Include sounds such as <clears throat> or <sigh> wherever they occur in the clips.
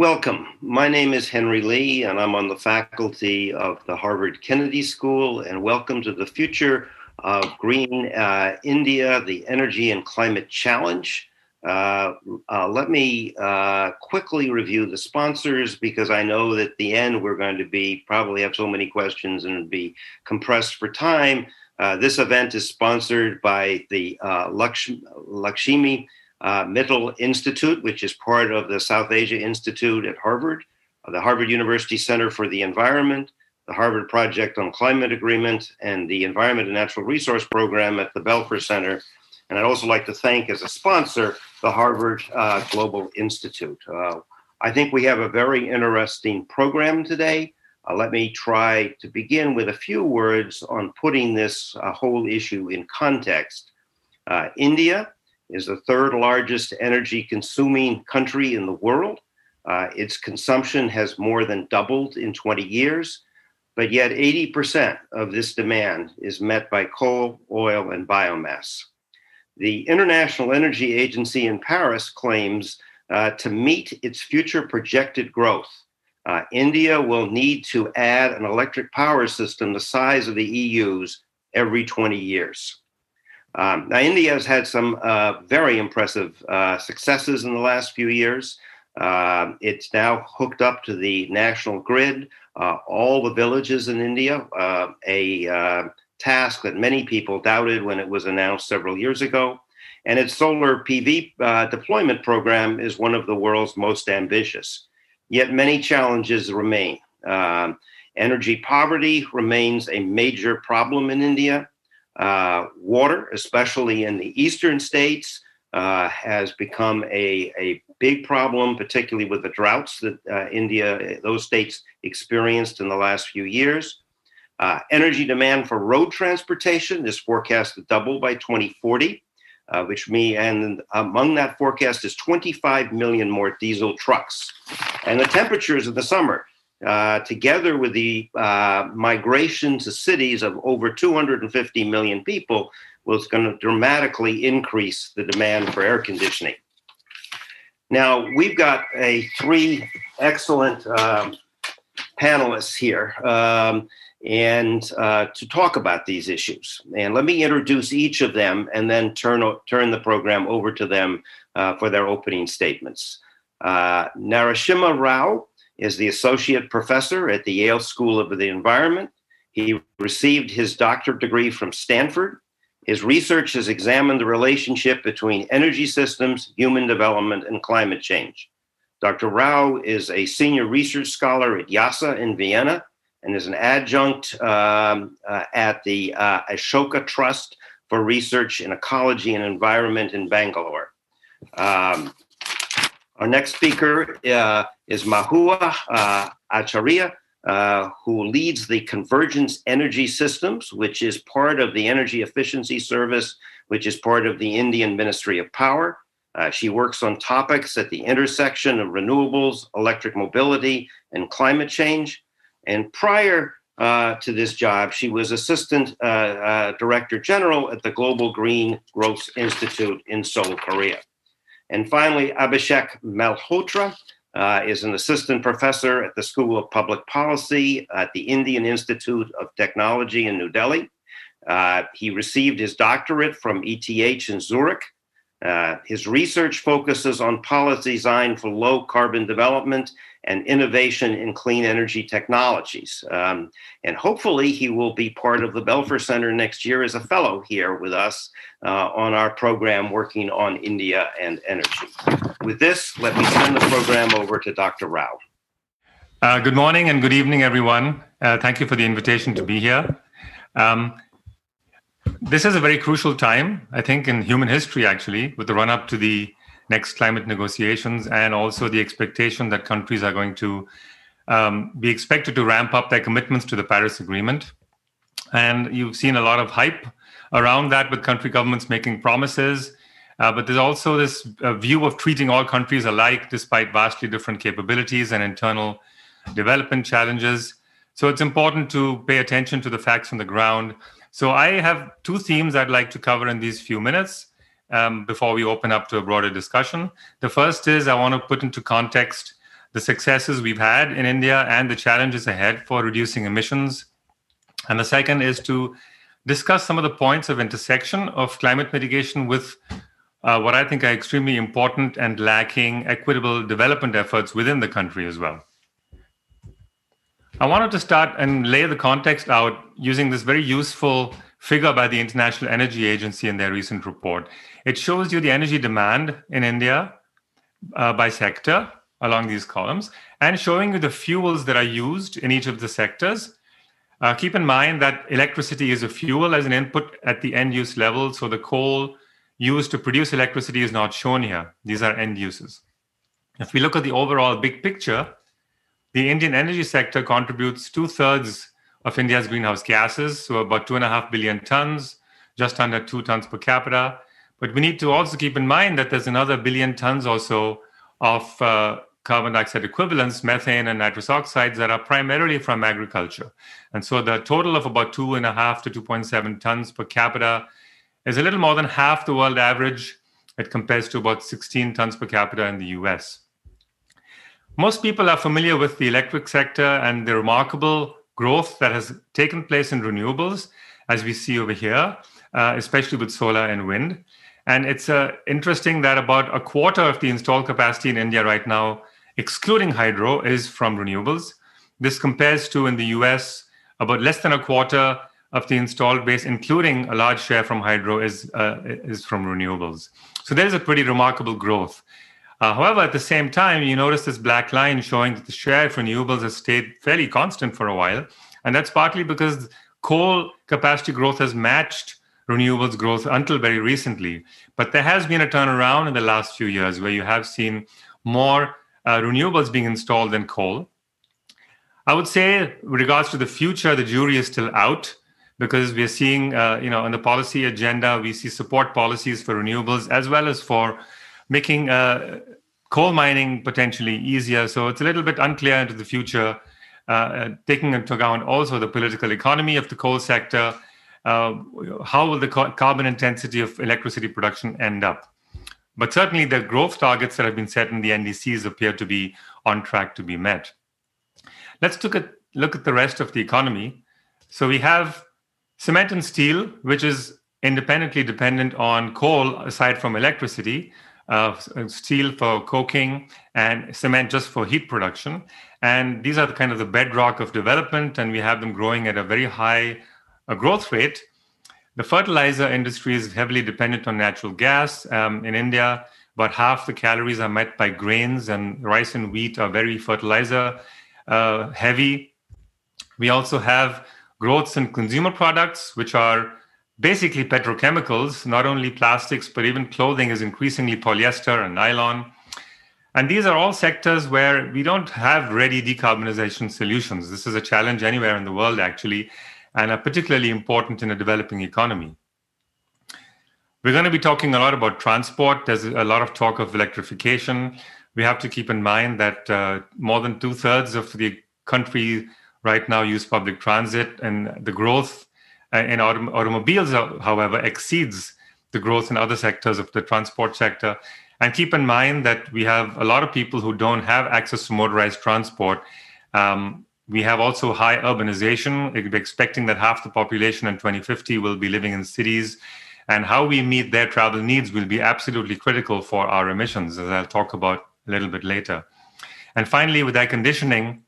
Welcome. My name is Henry Lee, and I'm on the faculty of the Harvard Kennedy School. And welcome to the Future of Green uh, India, the Energy and Climate Challenge. Uh, uh, let me uh, quickly review the sponsors because I know that at the end we're going to be probably have so many questions and be compressed for time. Uh, this event is sponsored by the uh, Lakshmi, Lakshmi uh, Institute, which is part of the South Asia Institute at Harvard, uh, the Harvard University Center for the Environment, the Harvard Project on Climate Agreement, and the Environment and Natural Resource Program at the Belfer Center. And I'd also like to thank, as a sponsor, the Harvard uh, Global Institute. Uh, I think we have a very interesting program today. Uh, let me try to begin with a few words on putting this uh, whole issue in context. India is the third largest energy consuming country in the world. Uh, its consumption has more than doubled in 20 years, but yet 80% of this demand is met by coal, oil, and biomass. The International Energy Agency in Paris claims uh, to meet its future projected growth, uh, India will need to add an electric power system the size of the EU's every 20 years. Um, now, India has had some uh, very impressive uh, successes in the last few years. Uh, it's now hooked up to the national grid, uh, all the villages in India, uh, a uh, task that many people doubted when it was announced several years ago. And its solar PV deployment program is one of the world's most ambitious. Yet many challenges remain. Um, energy poverty remains a major problem in India. Uh, water, especially in the eastern states, uh, has become a, a big problem, particularly with the droughts that uh, India, those states experienced in the last few years. Uh, energy demand for road transportation is forecast to double by 2040, uh, which me and among that forecast is 25 million more diesel trucks. And the temperatures of the summer uh, together with the uh, migration to cities of over 250 million people, was going to dramatically increase the demand for air conditioning. Now, we've got a three excellent um, panelists here um, and uh, to talk about these issues. And let me introduce each of them and then turn, turn the program over to them uh, for their opening statements. Uh, Narasimha Rao is the associate professor at the Yale School of the Environment. He received his doctorate degree from Stanford. His research has examined the relationship between energy systems, human development, and climate change. Dr. Rao is a senior research scholar at IIASA in Vienna and is an adjunct um, uh, at the uh, Ashoka Trust for Research in Ecology and Environment in Bangalore. Um, our next speaker uh, is Mahua uh, Acharya, uh, who leads the Convergence Energy Systems, which is part of the Energy Efficiency Service, which is part of the Indian Ministry of Power. Uh, she works on topics at the intersection of renewables, electric mobility, and climate change. And prior uh, to this job, she was Assistant uh, Director General at the Global Green Growth Institute in Seoul, Korea. And finally, Abhishek Malhotra uh, is an assistant professor at the School of Public Policy at the Indian Institute of Technology in New Delhi. Uh, he received his doctorate from ETH in Zurich. Uh, his research focuses on policy design for low carbon development and innovation in clean energy technologies. Um, and hopefully, he will be part of the Belfer Center next year as a fellow here with us uh, on our program working on India and energy. With this, let me turn the program over to Dr. Rao. Uh, good morning and good evening, everyone. Uh, thank you for the invitation to be here. Um, this is a very crucial time, I think, in human history, actually, with the run up to the next climate negotiations and also the expectation that countries are going to um, be expected to ramp up their commitments to the Paris Agreement. And you've seen a lot of hype around that with country governments making promises. Uh, but there's also this uh, view of treating all countries alike despite vastly different capabilities and internal development challenges. So it's important to pay attention to the facts on the ground. So I have two themes I'd like to cover in these few minutes um, before we open up to a broader discussion. The first is I want to put into context the successes we've had in India and the challenges ahead for reducing emissions. And the second is to discuss some of the points of intersection of climate mitigation with uh, what I think are extremely important and lacking equitable development efforts within the country as well. I wanted to start and lay the context out using this very useful figure by the International Energy Agency in their recent report. It shows you the energy demand in India uh, by sector along these columns and showing you the fuels that are used in each of the sectors. Uh, keep in mind that electricity is a fuel as an input at the end use level. So the coal used to produce electricity is not shown here. These are end uses. If we look at the overall big picture, the Indian energy sector contributes two thirds of India's greenhouse gases, so about two and a half billion tons, just under two tons per capita. But we need to also keep in mind that there's another billion tons or so of uh, carbon dioxide equivalents, methane and nitrous oxides that are primarily from agriculture. And so the total of about two and a half to 2.7 tons per capita is a little more than half the world average. It compares to about 16 tons per capita in the US. Most people are familiar with the electric sector and the remarkable growth that has taken place in renewables, as we see over here, uh, especially with solar and wind. And it's uh, interesting that about a quarter of the installed capacity in India right now, excluding hydro, is from renewables. This compares to in the US, about less than a quarter of the installed base, including a large share from hydro, is, uh, is from renewables. So there's a pretty remarkable growth. Uh, however, at the same time, you notice this black line showing that the share of renewables has stayed fairly constant for a while. And that's partly because coal capacity growth has matched renewables growth until very recently. But there has been a turnaround in the last few years where you have seen more uh, renewables being installed than coal. I would say, with regards to the future, the jury is still out because we're seeing, uh, you know, on the policy agenda, we see support policies for renewables as well as for making uh, coal mining potentially easier. So it's a little bit unclear into the future, uh, uh, taking into account also the political economy of the coal sector. Uh, how will the carbon intensity of electricity production end up? But certainly, the growth targets that have been set in the NDCs appear to be on track to be met. Let's look at look at the rest of the economy. So we have cement and steel, which is independently dependent on coal aside from electricity uh, steel for coking, and cement just for heat production. And these are the kind of the bedrock of development, and we have them growing at a very high uh, growth rate. The fertilizer industry is heavily dependent on natural gas. Um, in India, about half the calories are met by grains, and rice and wheat are very fertilizer uh, heavy. We also have growths in consumer products, which are basically petrochemicals, not only plastics, but even clothing is increasingly polyester and nylon. And these are all sectors where we don't have ready decarbonization solutions. This is a challenge anywhere in the world, actually, and are particularly important in a developing economy. We're going to be talking a lot about transport. There's a lot of talk of electrification. We have to keep in mind that uh, more than two thirds of the country right now use public transit, and the growth in autom- automobiles, however, exceeds the growth in other sectors of the transport sector. And keep in mind that we have a lot of people who don't have access to motorized transport. Um, we have also high urbanization. We're expecting that half the population in 2050 will be living in cities. And how we meet their travel needs will be absolutely critical for our emissions, as I'll talk about a little bit later. And finally, with air conditioning,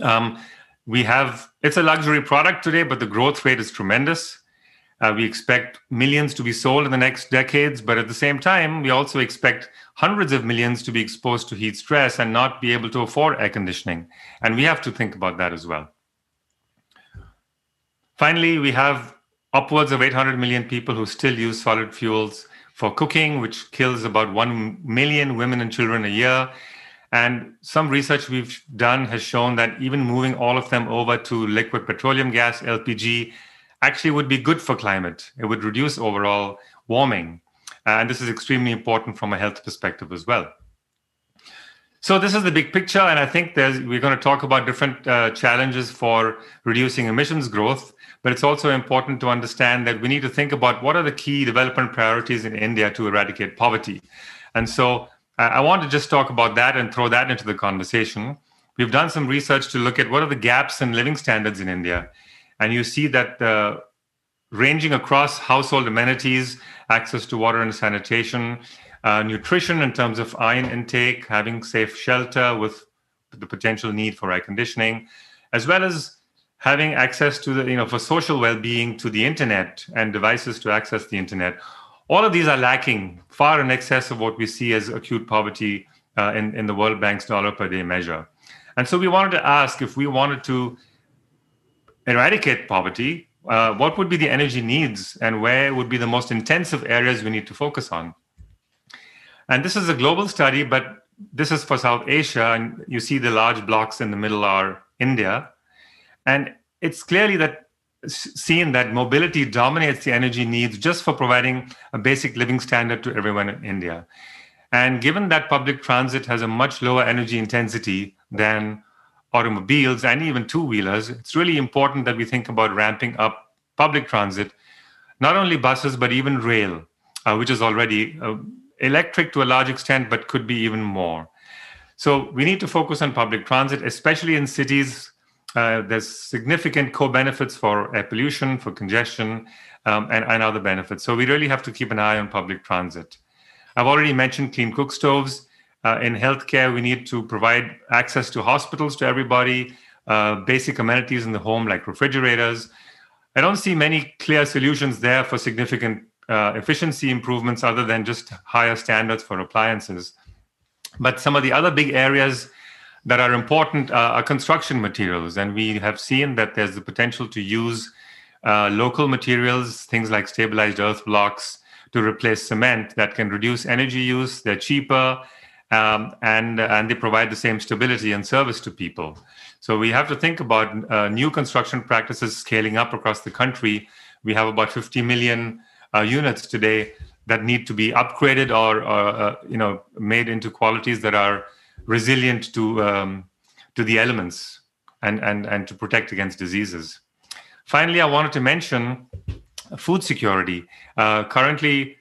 um, we have it's a luxury product today, but the growth rate is tremendous. Uh, we expect millions to be sold in the next decades, but at the same time, we also expect hundreds of millions to be exposed to heat stress and not be able to afford air conditioning. And we have to think about that as well. Finally, we have upwards of 800 million people who still use solid fuels for cooking, which kills about 1 million women and children a year and some research we've done has shown that even moving all of them over to liquid petroleum gas, LPG, actually would be good for climate. It would reduce overall warming. And this is extremely important from a health perspective as well. So this is the big picture, and I think we're going to talk about different uh, challenges for reducing emissions growth. But it's also important to understand that we need to think about what are the key development priorities in India to eradicate poverty. And so I want to just talk about that and throw that into the conversation. We've done some research to look at what are the gaps in living standards in India. And you see that uh, ranging across household amenities, access to water and sanitation, uh, nutrition in terms of iron intake, having safe shelter with the potential need for air conditioning, as well as having access to the, you know, for social well-being to the internet and devices to access the internet. All of these are lacking far in excess of what we see as acute poverty uh, in, in the World Bank's dollar per day measure. And so we wanted to ask if we wanted to eradicate poverty, uh, what would be the energy needs and where would be the most intensive areas we need to focus on? And this is a global study, but this is for South Asia. And you see the large blocks in the middle are India. And it's clearly that seen that mobility dominates the energy needs just for providing a basic living standard to everyone in India. And given that public transit has a much lower energy intensity than automobiles and even two wheelers, it's really important that we think about ramping up public transit, not only buses, but even rail, uh, which is already uh, electric to a large extent, but could be even more. So we need to focus on public transit, especially in cities. Uh, there's significant co-benefits for air pollution, for congestion, um, and, and other benefits. So we really have to keep an eye on public transit. I've already mentioned clean cook stoves. Uh, in healthcare, we need to provide access to hospitals to everybody, uh, basic amenities in the home like refrigerators. I don't see many clear solutions there for significant uh, efficiency improvements other than just higher standards for appliances. But some of the other big areas that are important uh, are construction materials. And we have seen that there's the potential to use uh, local materials, things like stabilized earth blocks, to replace cement that can reduce energy use. They're cheaper. Um, and and they provide the same stability and service to people. So we have to think about uh, new construction practices scaling up across the country. We have about 50 million uh, units today that need to be upgraded or, or uh, you know made into qualities that are resilient to um, to the elements and, and and to protect against diseases. Finally, I wanted to mention food security. Uh, currently,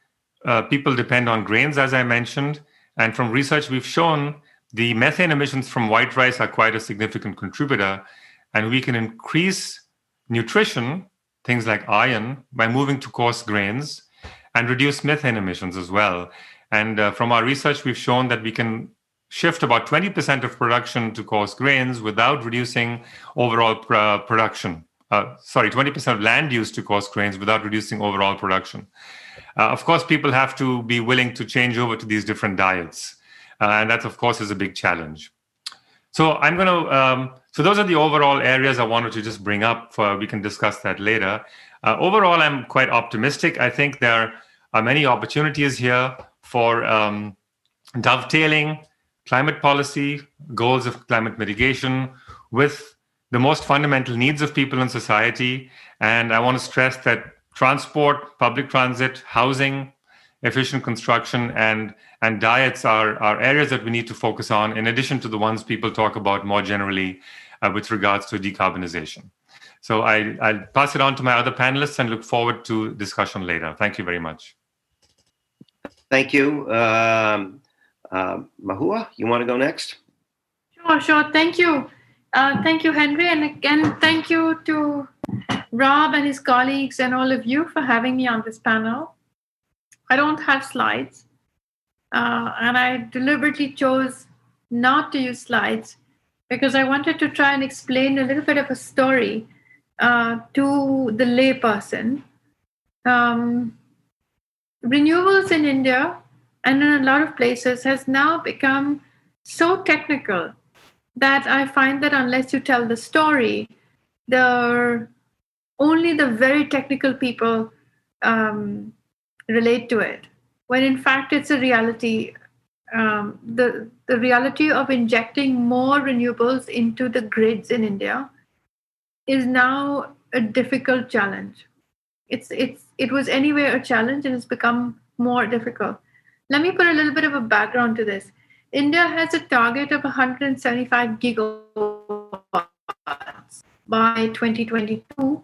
uh, people depend on grains, as I mentioned, and from research we've shown the methane emissions from white rice are quite a significant contributor, and we can increase nutrition things like iron by moving to coarse grains and reduce methane emissions as well. And uh, from our research, we've shown that we can shift about 20% of production to coarse grains without reducing overall pr- production. Uh, sorry, 20% of land use to coarse grains without reducing overall production. Uh, of course, people have to be willing to change over to these different diets. Uh, and that, of course, is a big challenge. So I'm going to um, so those are the overall areas I wanted to just bring up. For, we can discuss that later. Uh, overall, I'm quite optimistic. I think there are many opportunities here for um, dovetailing climate policy, goals of climate mitigation with the most fundamental needs of people in society. And I want to stress that transport, public transit, housing, efficient construction, and and diets are, are areas that we need to focus on, in addition to the ones people talk about more generally uh, with regards to decarbonization. So I, I'll pass it on to my other panelists and look forward to discussion later. Thank you very much. Thank you. Um, uh, Mahua, you want to go next? Sure, sure. Thank you. Uh, thank you, Henry. And again, thank you to Rob and his colleagues and all of you for having me on this panel. I don't have slides. Uh, and I deliberately chose not to use slides because I wanted to try and explain a little bit of a story uh, to the layperson. Um, renewables in India and in a lot of places has now become so technical that I find that unless you tell the story, the only the very technical people um, relate to it when in fact it's a reality. Um, the the reality of injecting more renewables into the grids in India is now a difficult challenge. It's it's it was anyway a challenge and it's become more difficult. Let me put a little bit of a background to this. India has a target of 175 gigawatts by 2022,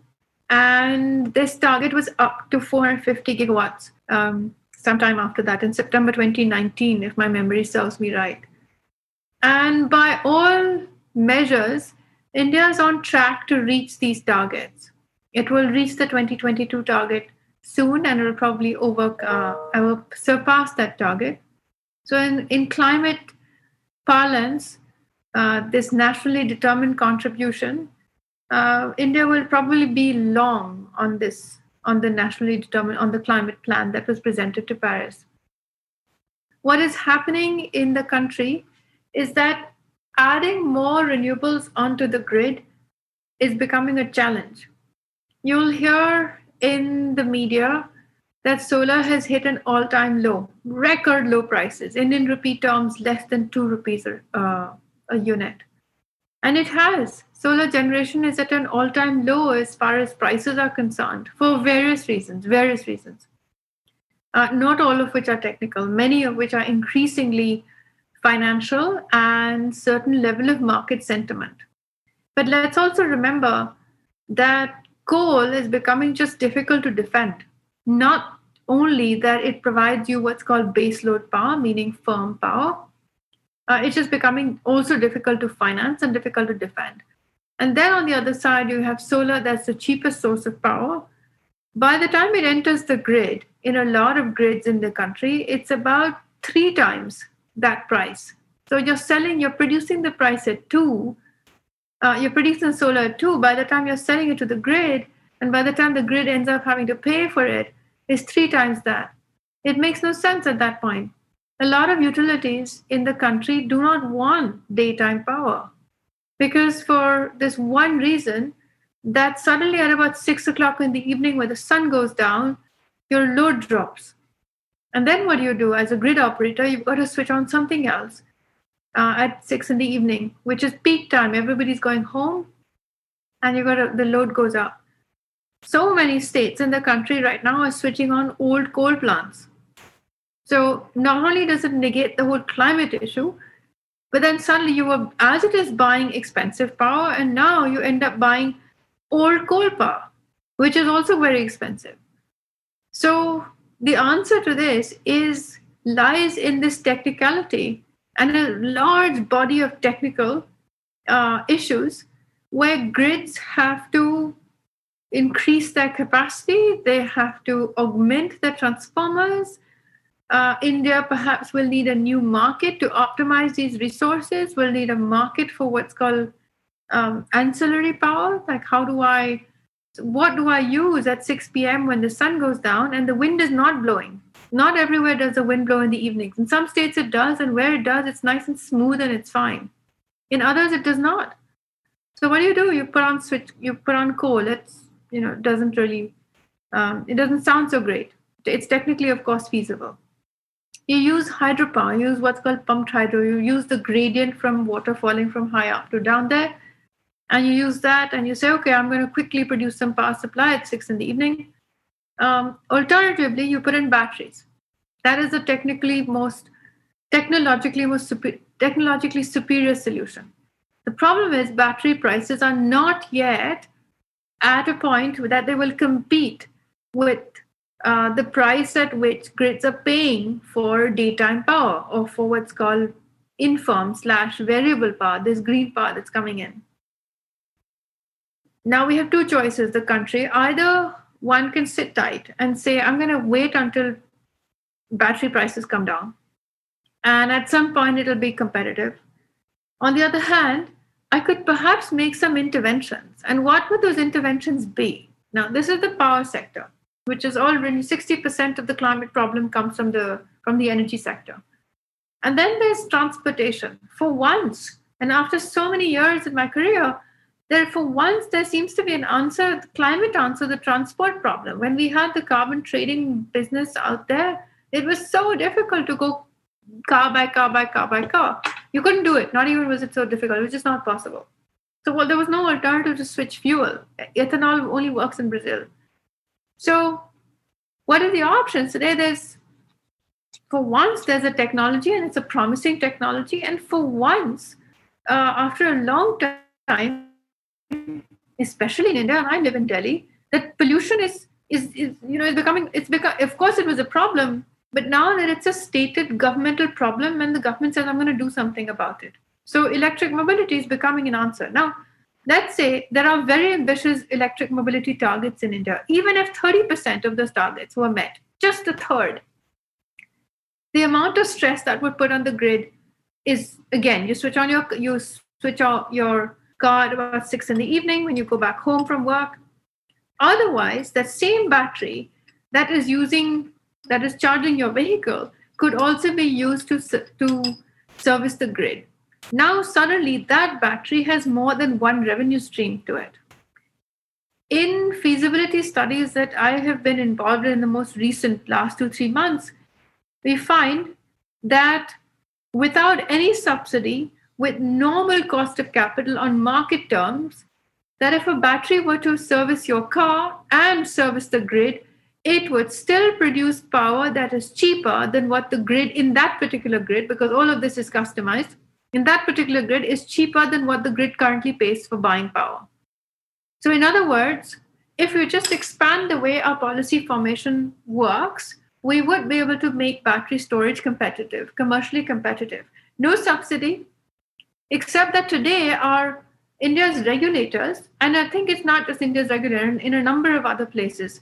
and this target was up to 450 gigawatts um, sometime after that, in September 2019, if my memory serves me right. And by all measures, India is on track to reach these targets. It will reach the 2022 target soon and it will probably over, uh, will surpass that target. So, in, in climate parlance, uh, this nationally determined contribution, uh, India will probably be long on this, on the nationally determined, on the climate plan that was presented to Paris. What is happening in the country is that adding more renewables onto the grid is becoming a challenge. You'll hear in the media that solar has hit an all time low, record low prices, Indian rupee terms less than 2 rupees uh, a unit. And it has. Solar generation is at an all time low as far as prices are concerned for various reasons, various reasons. Uh, not all of which are technical, many of which are increasingly financial and certain level of market sentiment. But let's also remember that coal is becoming just difficult to defend. Not only that it provides you what's called baseload power, meaning firm power, uh, it's just becoming also difficult to finance and difficult to defend. And then on the other side, you have solar that's the cheapest source of power. By the time it enters the grid, in a lot of grids in the country, it's about three times that price. So you're selling, you're producing the price at two, uh, you're producing solar two. By the time you're selling it to the grid, and by the time the grid ends up having to pay for it, is three times that. It makes no sense at that point. A lot of utilities in the country do not want daytime power because, for this one reason, that suddenly at about six o'clock in the evening, where the sun goes down, your load drops. And then what do you do as a grid operator? You've got to switch on something else uh, at six in the evening, which is peak time. Everybody's going home, and you got the load goes up. So many states in the country right now are switching on old coal plants. So not only does it negate the whole climate issue, but then suddenly you were, as it is, buying expensive power, and now you end up buying old coal power, which is also very expensive. So the answer to this is lies in this technicality and a large body of technical uh, issues where grids have to increase their capacity, they have to augment their transformers. Uh, India perhaps will need a new market to optimize these resources, will need a market for what's called um, ancillary power. Like, how do I what do I use at 6 p.m. when the sun goes down and the wind is not blowing? Not everywhere does the wind blow in the evenings. In some states it does, and where it does, it's nice and smooth and it's fine. In others, it does not. So what do you do? You put on switch. You put on coal. It's you know doesn't really. Um, it doesn't sound so great. It's technically, of course, feasible. You use hydropower. You use what's called pumped hydro. You use the gradient from water falling from high up to down there and you use that and you say, okay, I'm going to quickly produce some power supply at six in the evening. Um, alternatively, you put in batteries. That is the technically most, technologically most super, technologically superior solution. The problem is battery prices are not yet at a point that they will compete with uh, the price at which grids are paying for daytime power or for what's called infirm slash variable power, this green power that's coming in. Now we have two choices the country. Either one can sit tight and say, I'm going to wait until battery prices come down. And at some point, it'll be competitive. On the other hand, I could perhaps make some interventions. And what would those interventions be? Now, this is the power sector, which is already 60% of the climate problem comes from the, from the energy sector. And then there's transportation. For once, and after so many years in my career, there for once there seems to be an answer the climate answer the transport problem when we had the carbon trading business out there it was so difficult to go car by car by car by car. You couldn't do it. Not even was it so difficult. It was just not possible. So well, there was no alternative to switch fuel. Ethanol only works in brazil. So what are the options? Today there's for once there's a technology and it's a promising technology. And for once uh, after a long time especially in India, and I live in Delhi, that pollution is is, is you know is becoming it's become of course it was a problem But now that it's a stated governmental problem, and the government says, I'm going to do something about it. So electric mobility is becoming an answer. Now, let's say there are very ambitious electric mobility targets in India. Even if 30% of those targets were met, just a third, the amount of stress that would put on the grid is again, you switch on your you switch on your car about six in the evening when you go back home from work. Otherwise, that same battery that is using that is charging your vehicle could also be used to, to service the grid. Now, suddenly, that battery has more than one revenue stream to it. In feasibility studies that I have been involved in the most recent last two, three months, we find that without any subsidy, with normal cost of capital on market terms, that if a battery were to service your car and service the grid, it would still produce power that is cheaper than what the grid in that particular grid, because all of this is customized, in that particular grid is cheaper than what the grid currently pays for buying power. So, in other words, if we just expand the way our policy formation works, we would be able to make battery storage competitive, commercially competitive. No subsidy, except that today our India's regulators, and I think it's not just India's regulator, in a number of other places,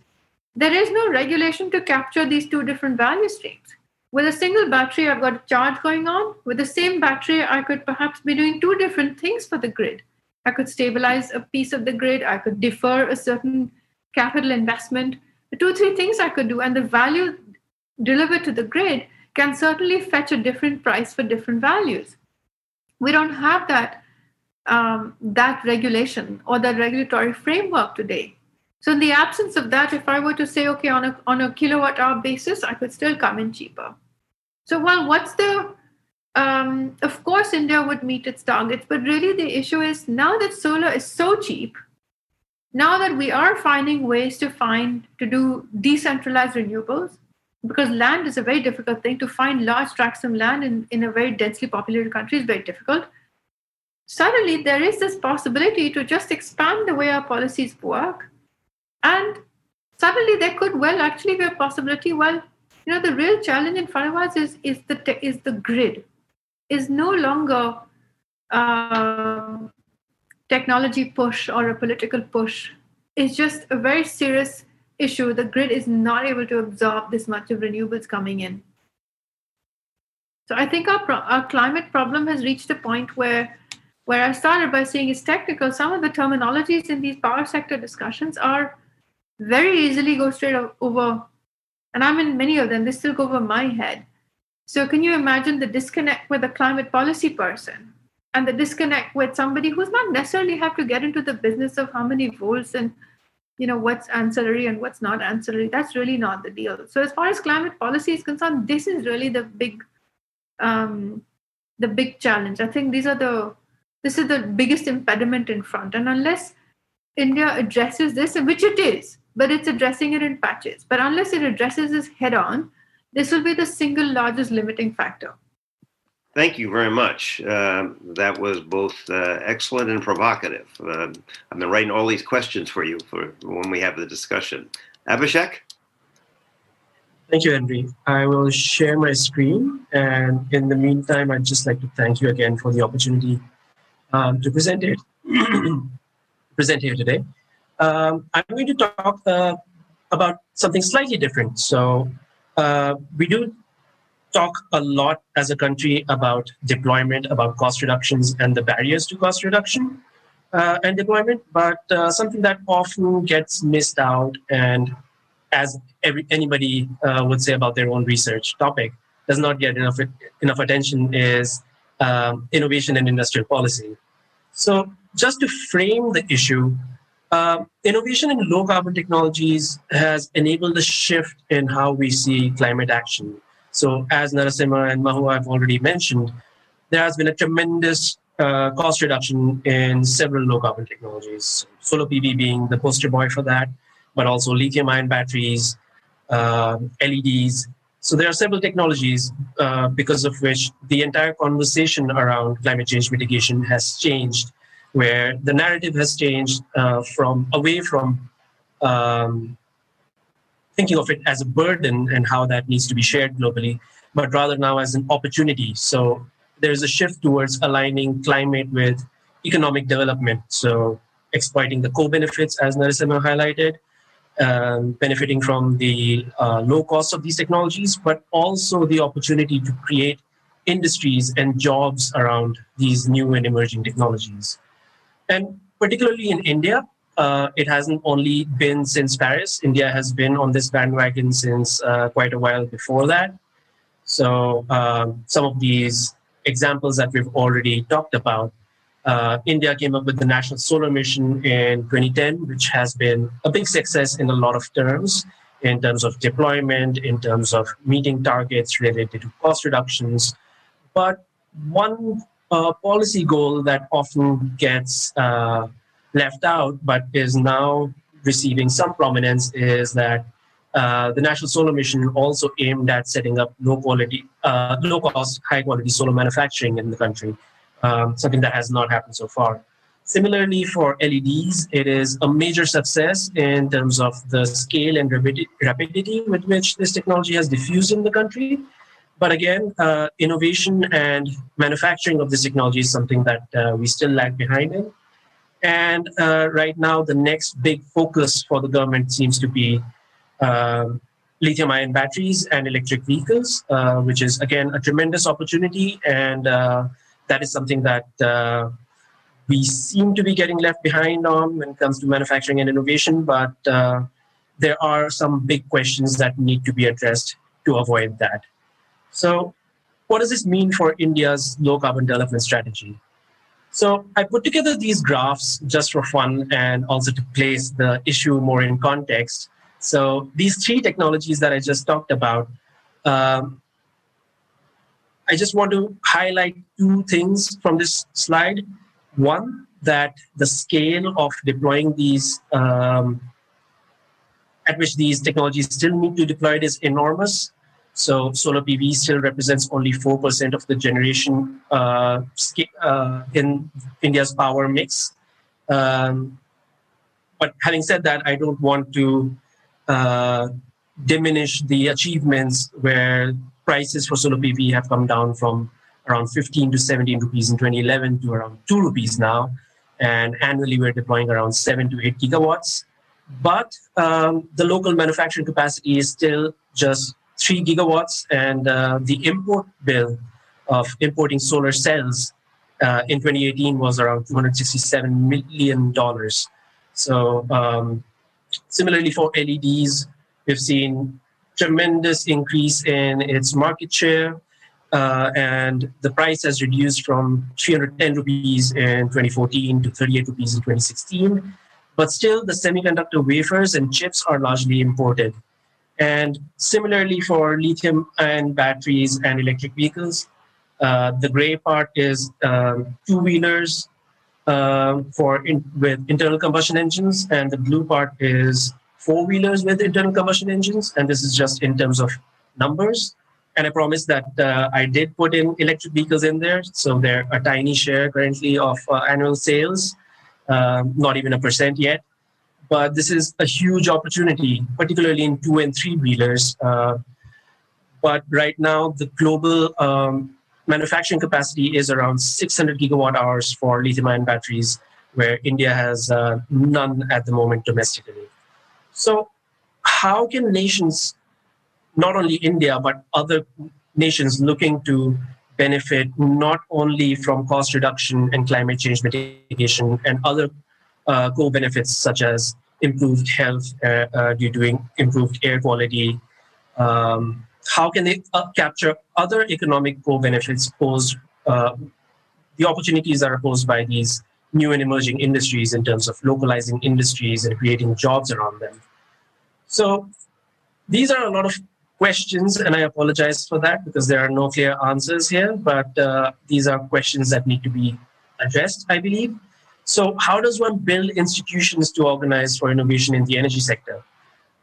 there is no regulation to capture these two different value streams. With a single battery, I've got a charge going on. With the same battery, I could perhaps be doing two different things for the grid. I could stabilize a piece of the grid, I could defer a certain capital investment. Two, three things I could do, and the value delivered to the grid can certainly fetch a different price for different values. We don't have that um, that regulation or that regulatory framework today. So in the absence of that, if I were to say, okay, on a, on a kilowatt hour basis, I could still come in cheaper. So well, what's the, um, of course, India would meet its targets, but really the issue is now that solar is so cheap, now that we are finding ways to find, to do decentralized renewables, because land is a very difficult thing to find large tracts of land in, in a very densely populated country is very difficult. Suddenly, there is this possibility to just expand the way our policies work and suddenly there could well actually be a possibility, well, you know, the real challenge in front of us is, is, the, is the grid, is no longer uh, technology push or a political push. It's just a very serious issue. The grid is not able to absorb this much of renewables coming in. So I think our, pro- our climate problem has reached a point where where I started by saying it's technical. Some of the terminologies in these power sector discussions are very easily go straight over, and I'm in many of them, they still go over my head. So, can you imagine the disconnect with a climate policy person and the disconnect with somebody who's not necessarily have to get into the business of how many volts and you know what's ancillary and what's not ancillary that's really not the deal so as far as climate policy is concerned this is really the big um, the big challenge i think these are the this is the biggest impediment in front and unless india addresses this which it is but it's addressing it in patches. But unless it addresses this head on, this will be the single largest limiting factor. Thank you very much. Uh, that was both uh, excellent and provocative. Uh, I've been writing all these questions for you for when we have the discussion. Abhishek? Thank you, Henry. I will share my screen. And in the meantime, I'd just like to thank you again for the opportunity um, to present it, <clears throat> present here today um, I'm going to talk uh, about something slightly different. So, uh, we do talk a lot as a country about deployment, about cost reductions, and the barriers to cost reduction uh, and deployment, but uh, something that often gets missed out, and as every, anybody uh, would say about their own research topic, does not get enough enough attention is um, innovation and industrial policy. So, just to frame the issue, uh, innovation in low carbon technologies has enabled a shift in how we see climate action. So, as Narasimha and Mahua have already mentioned, there has been a tremendous uh, cost reduction in several low carbon technologies. Solar PV being the poster boy for that, but also lithium ion batteries, uh, um, LEDs. So, there are several technologies uh, because of which the entire conversation around climate change mitigation has changed where the narrative has changed uh, from away from um, thinking of it as a burden and how that needs to be shared globally, but rather now as an opportunity. So there's a shift towards aligning climate with economic development. So exploiting the co-benefits, as Narasimha highlighted, um, benefiting from the uh, low cost of these technologies, but also the opportunity to create industries and jobs around these new and emerging technologies. And particularly in India, uh, it hasn't only been since Paris. India has been on this bandwagon since uh, quite a while before that. So um, some of these examples that we've already talked about uh, India came up with the National Solar Mission in 2010, which has been a big success in a lot of terms, in terms of deployment, in terms of meeting targets related to cost reductions. But one uh, policy goal that often gets uh, left out, but is now receiving some prominence, is that uh, the National Solar Mission also aimed at setting up low quality, uh, low cost, high quality solar manufacturing in the country um, something that has not happened so far. Similarly, for LEDs, it is a major success in terms of the scale and rapidity with which this technology has diffused in the country. But again, uh, innovation and manufacturing of this technology is something that uh, we still lag behind in. And uh, right now, the next big focus for the government seems to be um, lithium ion batteries and electric vehicles, uh, which is, again, a tremendous opportunity and uh, that is something that uh, we seem to be getting left behind on when it comes to manufacturing and innovation, but uh, there are some big questions that need to be addressed to avoid that. So, what does this mean for India's low carbon development strategy? So, I put together these graphs just for fun and also to place the issue more in context. So, these three technologies that I just talked about um, I just want to highlight two things from this slide. One, that the scale of deploying these, um, at which these technologies still need to deploy, is enormous. So solar PV still represents only 4% of the generation uh, uh, in India's power mix. Um, but having said that, I don't want to uh, diminish the achievements where prices for solar PV have come down from around 15 to 17 rupees in 2011 to around 2 rupees now. And annually, we're deploying around 7 to 8 gigawatts. But um, the local manufacturing capacity is still just 3 gigawatts, and uh, the import bill of importing solar cells uh, in 2018 was around $267 million. So, um, similarly for LEDs, we've seen tremendous increase in its market share. Uh, and the price has reduced from 310 rupees in 2014 to 38 rupees in 2016. But still, the semiconductor wafers and chips are largely imported. And similarly for lithium ion batteries and electric vehicles, uh, the gray part is um, two wheelers uh, for in, with internal combustion engines, and the blue part is four wheelers with internal combustion engines, and this is just in terms of numbers. And I promise that uh, I did put in electric vehicles in there, so they're a tiny share currently of uh, annual sales, um, not even a percent yet. But this is a huge opportunity, particularly in two and three wheelers. Uh, but right now, the global um, manufacturing capacity is around 600 gigawatt hours for lithium ion batteries, where India has uh, none at the moment domestically. So, how can nations, not only India, but other nations looking to benefit not only from cost reduction and climate change mitigation and other uh, co benefits such as improved health uh, uh, due to improved air quality? Um, how can they uh, capture other economic co benefits posed, uh, the opportunities that are posed by these new and emerging industries in terms of localizing industries and creating jobs around them. So these are a lot of questions, and I apologize for that because there are no clear answers here, but uh, these are questions that need to be addressed, I believe. So, how does one build institutions to organize for innovation in the energy sector?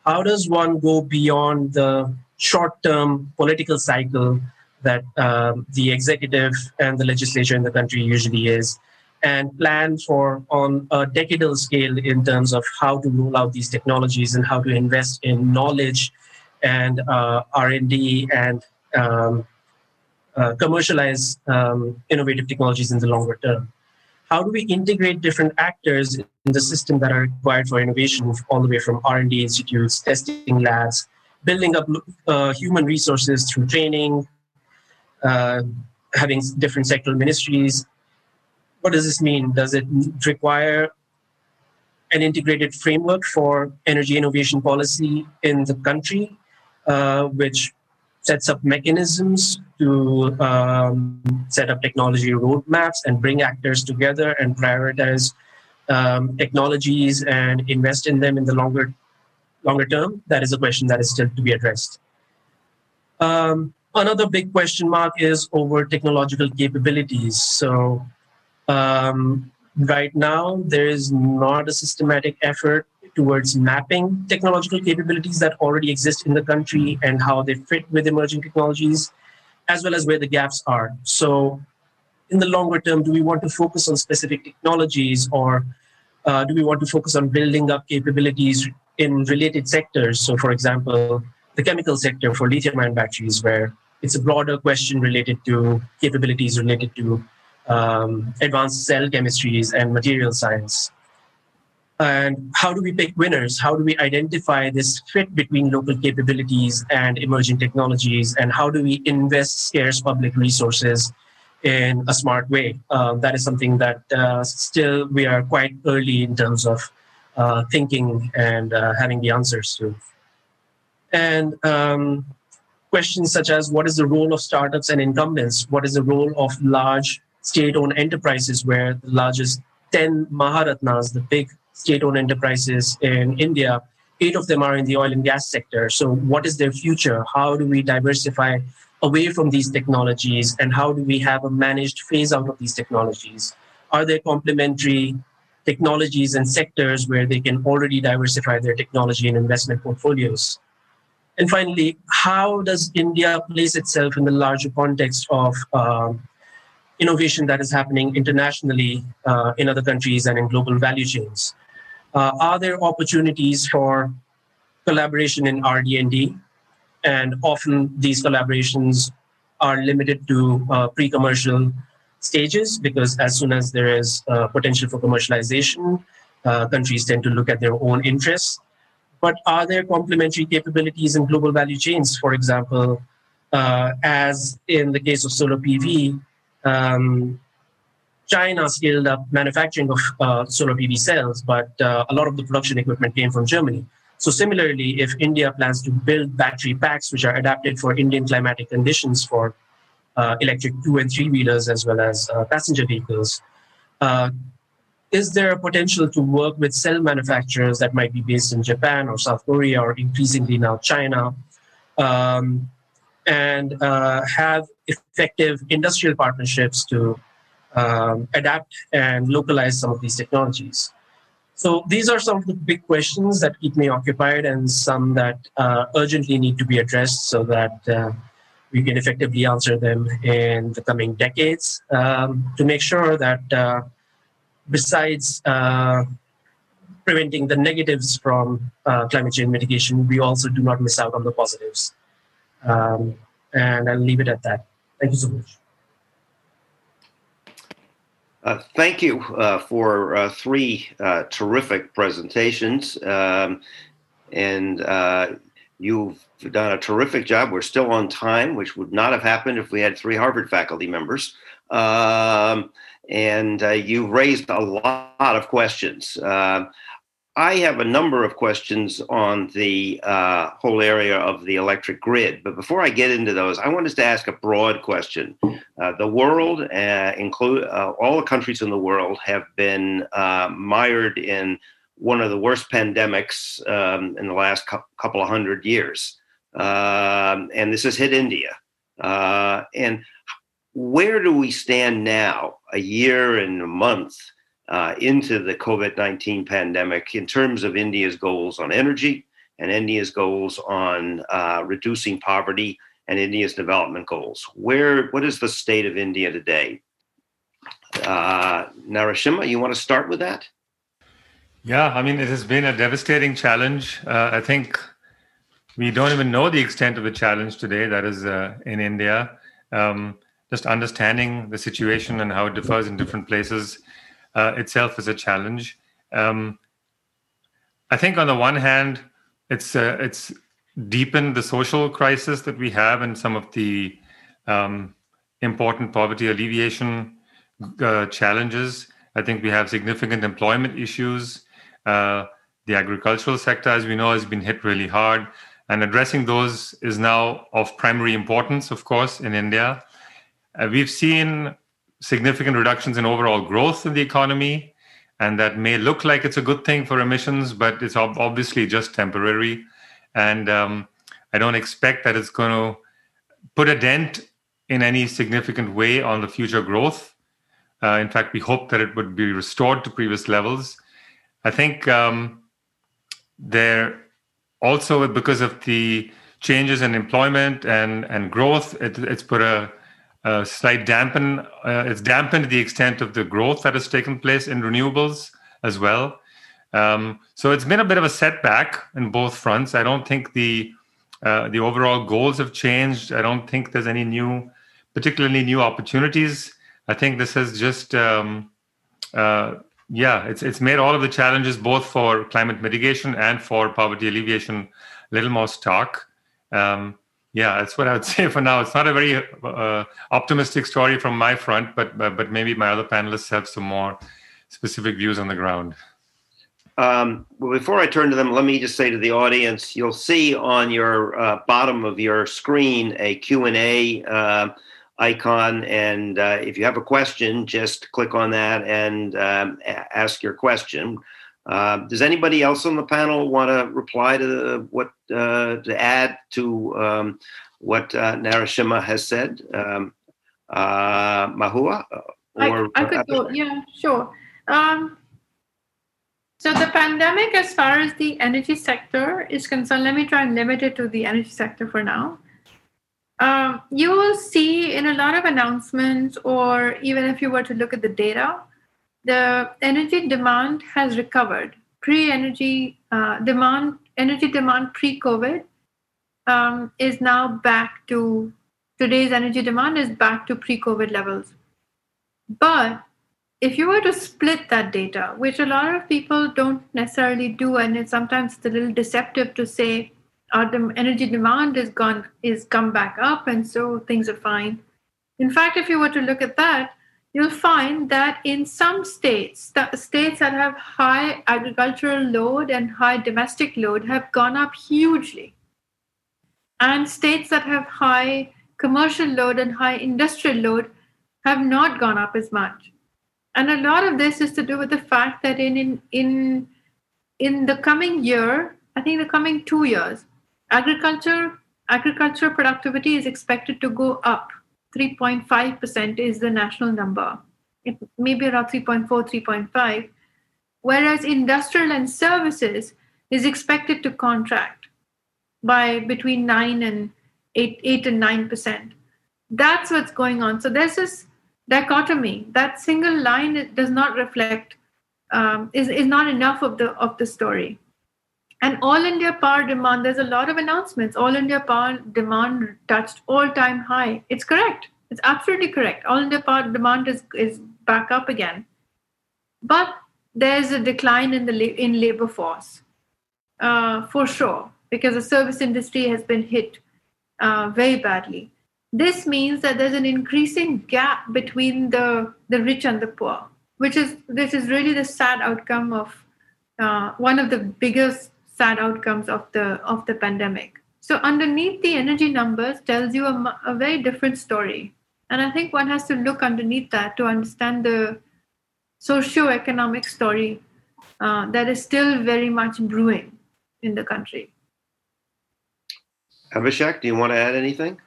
How does one go beyond the short term political cycle that um, the executive and the legislature in the country usually is and plan for on a decadal scale in terms of how to roll out these technologies and how to invest in knowledge and uh, R&D and um, uh, commercialize um, innovative technologies in the longer term. How do we integrate different actors in the system that are required for innovation, all the way from R&D institutes, testing labs, building up uh, human resources through training, uh, having different sectoral ministries, what does this mean? Does it require an integrated framework for energy innovation policy in the country, uh, which sets up mechanisms to um, set up technology roadmaps and bring actors together and prioritize um, technologies and invest in them in the longer longer term? That is a question that is still to be addressed. Um, another big question mark is over technological capabilities. So um, right now, there is not a systematic effort towards mapping technological capabilities that already exist in the country and how they fit with emerging technologies, as well as where the gaps are. So, in the longer term, do we want to focus on specific technologies or uh, do we want to focus on building up capabilities in related sectors? So, for example, the chemical sector for lithium ion batteries, where it's a broader question related to capabilities related to um, advanced cell chemistries and material science. And how do we pick winners? How do we identify this fit between local capabilities and emerging technologies? And how do we invest scarce public resources in a smart way? Uh, that is something that uh, still we are quite early in terms of uh, thinking and uh, having the answers to. And um, questions such as what is the role of startups and incumbents? What is the role of large state-owned enterprises where the largest 10 Maharatnas, the big state-owned enterprises in India, eight of them are in the oil and gas sector. So what is their future? How do we diversify away from these technologies and how do we have a managed phase out of these technologies? Are there complementary technologies and sectors where they can already diversify their technology and investment portfolios? And finally, how does India place itself in the larger context of um, innovation that is happening internationally uh, in other countries and in global value chains. Uh, are there opportunities for collaboration in RD&D? And often these collaborations are limited to uh, pre-commercial stages because as soon as there is uh, potential for commercialization, uh, countries tend to look at their own interests. But are there complementary capabilities in global value chains? For example, uh, as in the case of solar PV, um, China scaled up manufacturing of uh, solar PV cells, but uh, a lot of the production equipment came from Germany. So similarly, if India plans to build battery packs which are adapted for Indian climatic conditions for uh, electric two and three wheelers as well as uh, passenger vehicles, uh, is there a potential to work with cell manufacturers that might be based in Japan or South Korea or increasingly now China? Um, and uh, have effective industrial partnerships to um, adapt and localize some of these technologies. So these are some of the big questions that keep me occupied and some that uh, urgently need to be addressed so that uh, we can effectively answer them in the coming decades um, to make sure that uh, besides uh, preventing the negatives from uh, climate change mitigation, we also do not miss out on the positives. Um, and I'll leave it at that. Thank you so much. Uh, thank you uh, for uh, three uh, terrific presentations. Um, and uh, you've done a terrific job. We're still on time, which would not have happened if we had three Harvard faculty members. Um, and uh, you've raised a lot of questions. I have a number of questions on the uh, whole area of the electric grid, but before I get into those, I wanted to ask a broad question. Uh, the world, uh, include uh, all the countries in the world, have been uh, mired in one of the worst pandemics um, in the last cu- couple of hundred years, um, and this has hit India. Uh, and where do we stand now, a year and a month? Uh, into the COVID 19 pandemic in terms of India's goals on energy and India's goals on uh, reducing poverty and India's development goals. Where, what is the state of India today? Uh, Narasimha, you want to start with that? Yeah, I mean, it has been a devastating challenge. Uh, I think we don't even know the extent of the challenge today that is uh, in India. Um, just understanding the situation and how it differs in different places uh, itself is a challenge. Um, I think on the one hand, it's uh, it's deepened the social crisis that we have and some of the um, important poverty alleviation uh, challenges. I think we have significant employment issues. Uh, the agricultural sector, as we know, has been hit really hard, and addressing those is now of primary importance, of course, in India. Uh, we've seen significant reductions in overall growth in the economy, and that may look like it's a good thing for emissions, but it's ob- obviously just temporary. And um, I don't expect that it's going to put a dent in any significant way on the future growth. Uh, in fact, we hope that it would be restored to previous levels. I think um, there also because of the changes in employment and and growth, it, it's put a, a slight dampen. Uh, it's dampened the extent of the growth that has taken place in renewables as well. Um, so it's been a bit of a setback in both fronts. I don't think the uh, the overall goals have changed. I don't think there's any new, particularly new opportunities. I think this has just, um, uh, yeah, it's it's made all of the challenges both for climate mitigation and for poverty alleviation a little more stark. Um, yeah, that's what I would <laughs> say for now. It's not a very uh, optimistic story from my front, but but maybe my other panelists have some more specific views on the ground. Um, well, before I turn to them, let me just say to the audience, you'll see on your uh, bottom of your screen a Q&A uh, icon. And uh, if you have a question, just click on that and um, ask your question. Uh, does anybody else on the panel want to reply to what uh, to add to um, what uh, Narasimha has said? Um, Mahua? Or, I, I could go, yeah, sure. Um, so the pandemic, as far as the energy sector is concerned, let me try and limit it to the energy sector for now. Um, you will see in a lot of announcements, or even if you were to look at the data, the energy demand has recovered. Pre-energy uh, demand, energy demand pre-COVID um, is now back to today's energy demand is back to pre-COVID levels. But if you were to split that data, which a lot of people don't necessarily do, and it's sometimes it's a little deceptive to say our energy demand is gone is come back up, and so things are fine. In fact, if you were to look at that, you'll find that in some states, the states that have high agricultural load and high domestic load have gone up hugely. And states that have high commercial load and high industrial load have not gone up as much and a lot of this is to do with the fact that in in in, in the coming year i think the coming two years agriculture agricultural productivity is expected to go up 3.5% is the national number it may be around 3.4 3.5 whereas industrial and services is expected to contract by between 9 and 8 8 and 9% that's what's going on so there's this dichotomy. That single line does not reflect um, is is not enough of the of the story. And all India power demand. There's a lot of announcements. All India power demand touched all time high. It's correct. It's absolutely correct. All India power demand is is back up again, but there's a decline in the in labor force uh, for sure because the service industry has been hit uh, very badly this means that there's an increasing gap between the, the rich and the poor, which is this is really the sad outcome of uh, one of the biggest sad outcomes of the of the pandemic. So underneath the energy numbers tells you a, a very different story, and I think one has to look underneath that to understand the socio-economic story uh, that is still very much brewing in the country. Abhishek, do you want to add anything?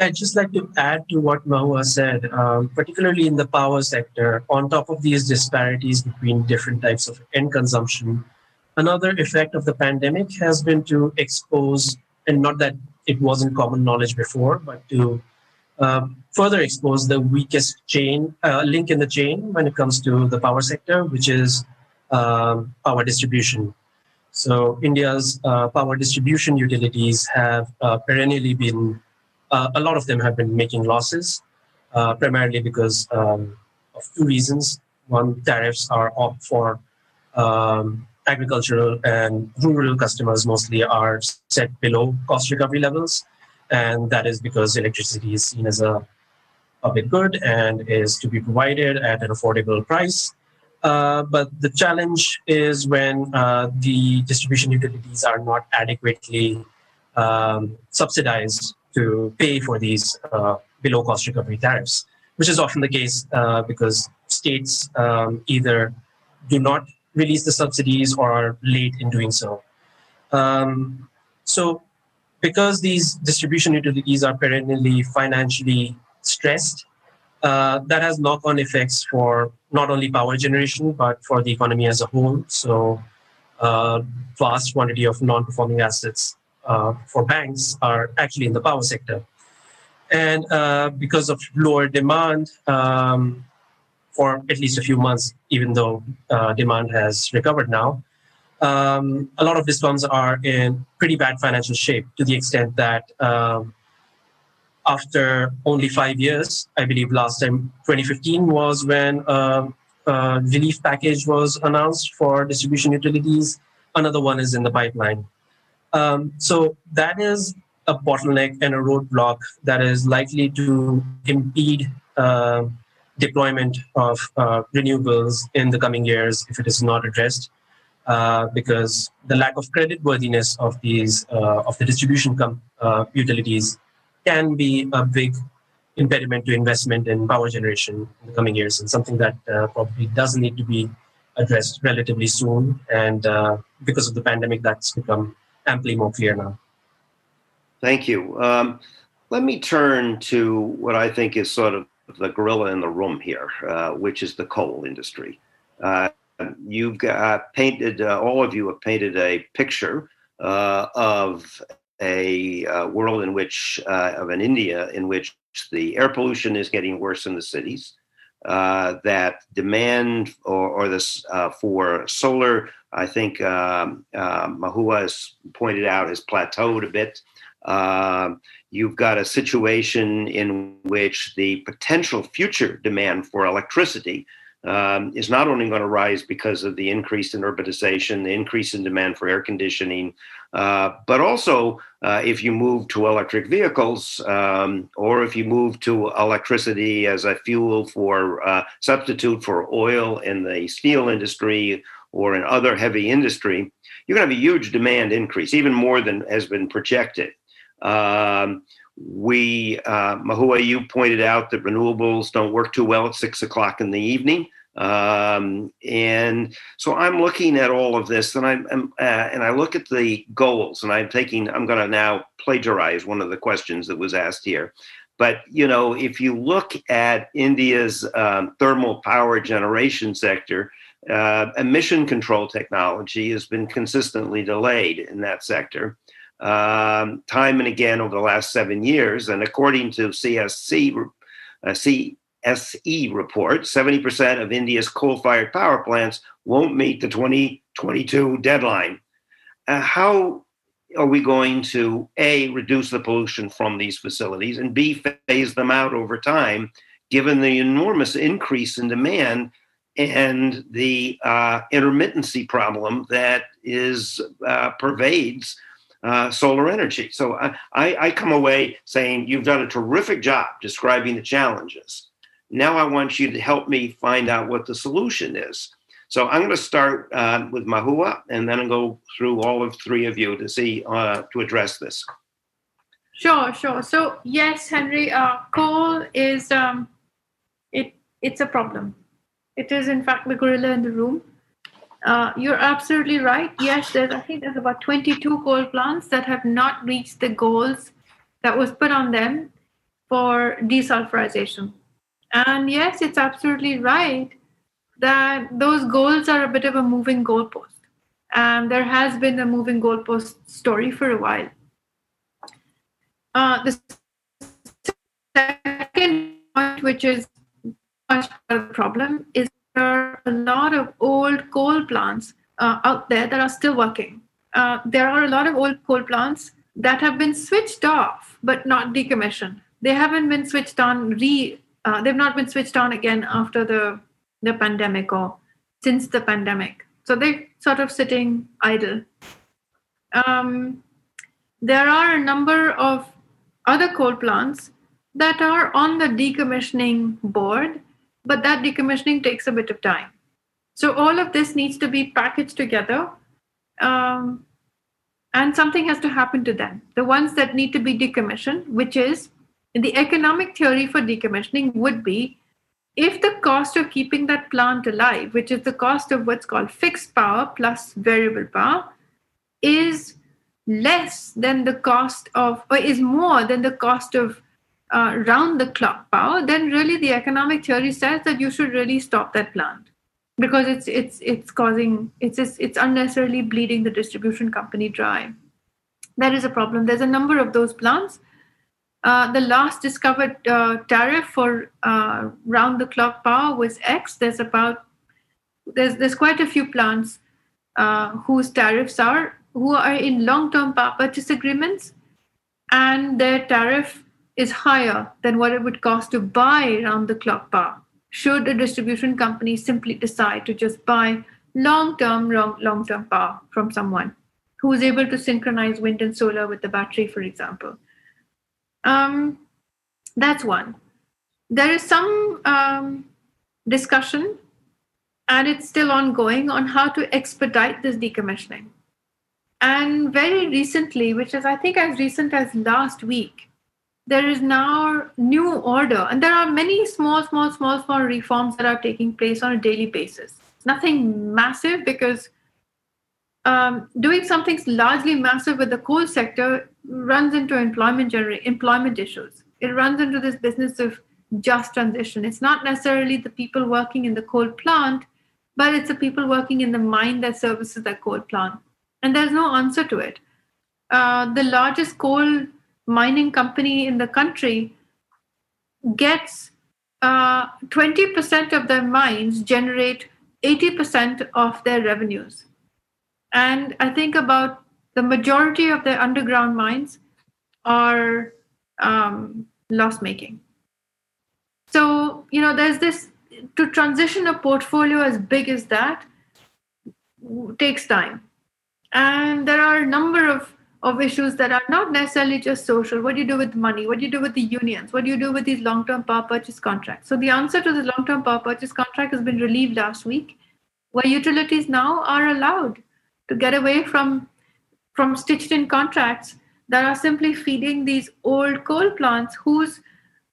I'd just like to add to what Mahua said, um, particularly in the power sector, on top of these disparities between different types of end consumption, another effect of the pandemic has been to expose, and not that it wasn't common knowledge before, but to uh, further expose the weakest chain uh, link in the chain when it comes to the power sector, which is um, power distribution. So India's uh, power distribution utilities have uh, perennially been, uh, a lot of them have been making losses, primarily because um, of two reasons. One, tariffs are up for um, agricultural and rural customers mostly are set below cost recovery levels. And that is because electricity is seen as a public good and is to be provided at an affordable price. Uh, but the challenge is when uh, the distribution utilities are not adequately um, subsidized to pay for these uh, below cost recovery tariffs, which is often the case uh, because states um, either do not release the subsidies or are late in doing so. Um, so, because these distribution utilities are perennially financially stressed, uh, that has knock-on effects for not only power generation but for the economy as a whole. So, uh, vast quantity of non-performing assets uh, for banks are actually in the power sector, and uh, because of lower demand um, for at least a few months, even though uh, demand has recovered now. Um, a lot of these funds are in pretty bad financial shape to the extent that um, after only five years, I believe last time 2015 was when um, a relief package was announced for distribution utilities. Another one is in the pipeline. Um, so that is a bottleneck and a roadblock that is likely to impede uh, deployment of uh, renewables in the coming years if it is not addressed. Uh, because the lack of creditworthiness of these uh, of the distribution com- uh, utilities can be a big impediment to investment in power generation in the coming years, and something that uh, probably does need to be addressed relatively soon. And uh, because of the pandemic, that's become amply more clear now. Thank you. Um, let me turn to what I think is sort of the gorilla in the room here, uh, which is the coal industry. Uh, you've got painted, uh, all of you have painted a picture uh, of a uh, world in which, of an India in which the air pollution is getting worse in the cities, that demand or, or this for solar, I think um, Mahua has pointed out, has plateaued a bit. Um, you've got a situation in which the potential future demand for electricity um, is not only going to rise because of the increase in urbanization, the increase in demand for air conditioning, uh, but also uh, if you move to electric vehicles um, or if you move to electricity as a fuel for uh, substitute for oil in the steel industry or in other heavy industry, you're going to have a huge demand increase, even more than has been projected. Um, we, uh, Mahua, you pointed out that renewables don't work too well at six o'clock in the evening. Um, and so I'm looking at all of this, and I'm, I'm uh, and I look at the goals, and I'm taking. I'm going to now plagiarize one of the questions that was asked here. But you know, if you look at India's um, thermal power generation sector, uh, emission control technology has been consistently delayed in that sector um, time and again over the last seven years. And according to CSC, uh, CSE report, 70% of India's coal fired power plants won't meet the 2022 deadline. Uh, how are we going to A, reduce the pollution from these facilities, and B, phase them out over time, given the enormous increase in demand and the uh, intermittency problem that is uh, pervades uh, solar energy. So I, I come away saying you've done a terrific job describing the challenges. Now I want you to help me find out what the solution is. So I'm going to start uh, with Mahua, and then I'll go through all of three of you to see uh, to address this. Sure, sure. So yes, Henry, uh, coal is um, it. It's a problem. It is in fact the gorilla in the room. Uh, you're absolutely right. Yes, there's I think there's about 22 coal plants that have not reached the goals that was put on them for desulfurization. And yes, it's absolutely right that those goals are a bit of a moving goalpost. And there has been a moving goalpost story for a while. Uh, the second point, which is much of the problem, is are a lot of old coal plants uh, out there that are still working. Uh, there are a lot of old coal plants that have been switched off but not decommissioned. They haven't been switched on re. Uh, they've not been switched on again after the the pandemic or since the pandemic. So they're sort of sitting idle. Um, there are a number of other coal plants that are on the decommissioning board, but that decommissioning takes a bit of time. So all of this needs to be packaged together. Um, and something has to happen to them. The ones that need to be decommissioned, which is the economic theory for decommissioning, would be if the cost of keeping that plant alive, which is the cost of what's called fixed power plus variable power, is less than the cost of, or is more than the cost of uh, round the clock power, then really the economic theory says that you should really stop that plant because it's it's it's causing it's just, it's unnecessarily bleeding the distribution company dry. That is a problem. There's a number of those plants. Uh, the last discovered uh, tariff for uh, round the clock power was X. There's about there's there's quite a few plants uh, whose tariffs are who are in long-term power purchase agreements, and their tariff is higher than what it would cost to buy round the clock power. Should a distribution company simply decide to just buy long-term long-term power from someone who is able to synchronize wind and solar with the battery for example? Um, that's one. There is some um, discussion and it's still ongoing on how to expedite this decommissioning. And very recently which is i think as recent as last week there is now new order and there are many small small small small reforms that are taking place on a daily basis. Nothing massive because um, doing something largely massive with the coal sector runs into employment gener- employment issues. It runs into this business of just transition. It's not necessarily the people working in the coal plant but it's the people working in the mine that services that coal plant. And there's no answer to it. Uh, the largest coal mining company in the country gets uh, 20% of their mines generate 80% of their revenues. And I think about the majority of their underground mines are um, loss making. So, you know, there's this to transition a portfolio as big as that takes time. And there are a number of of issues that are not necessarily just social. What do you do with money? What do you do with the unions? What do you do with these long term power purchase contracts? So, the answer to the long term power purchase contract has been relieved last week, where utilities now are allowed to get away from, from stitched in contracts that are simply feeding these old coal plants whose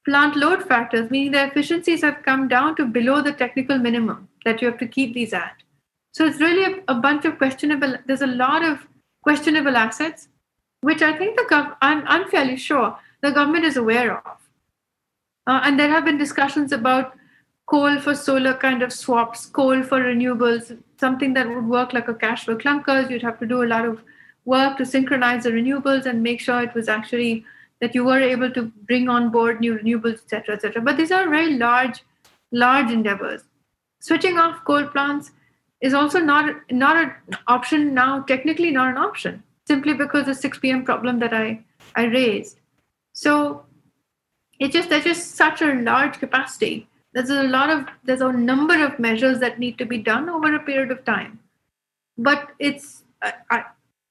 plant load factors, meaning their efficiencies have come down to below the technical minimum that you have to keep these at. So, it's really a, a bunch of questionable, there's a lot of questionable assets which I think the gov- I'm, I'm fairly sure the government is aware of. Uh, and there have been discussions about coal for solar kind of swaps, coal for renewables, something that would work like a cash for clunkers. You'd have to do a lot of work to synchronize the renewables and make sure it was actually that you were able to bring on board new renewables, etc., etc. But these are very large, large endeavors. Switching off coal plants is also not not an option now. Technically, not an option simply because the 6 p.m. problem that I, I raised. So it's just there's just such a large capacity. There's a lot of there's a number of measures that need to be done over a period of time. But it's I,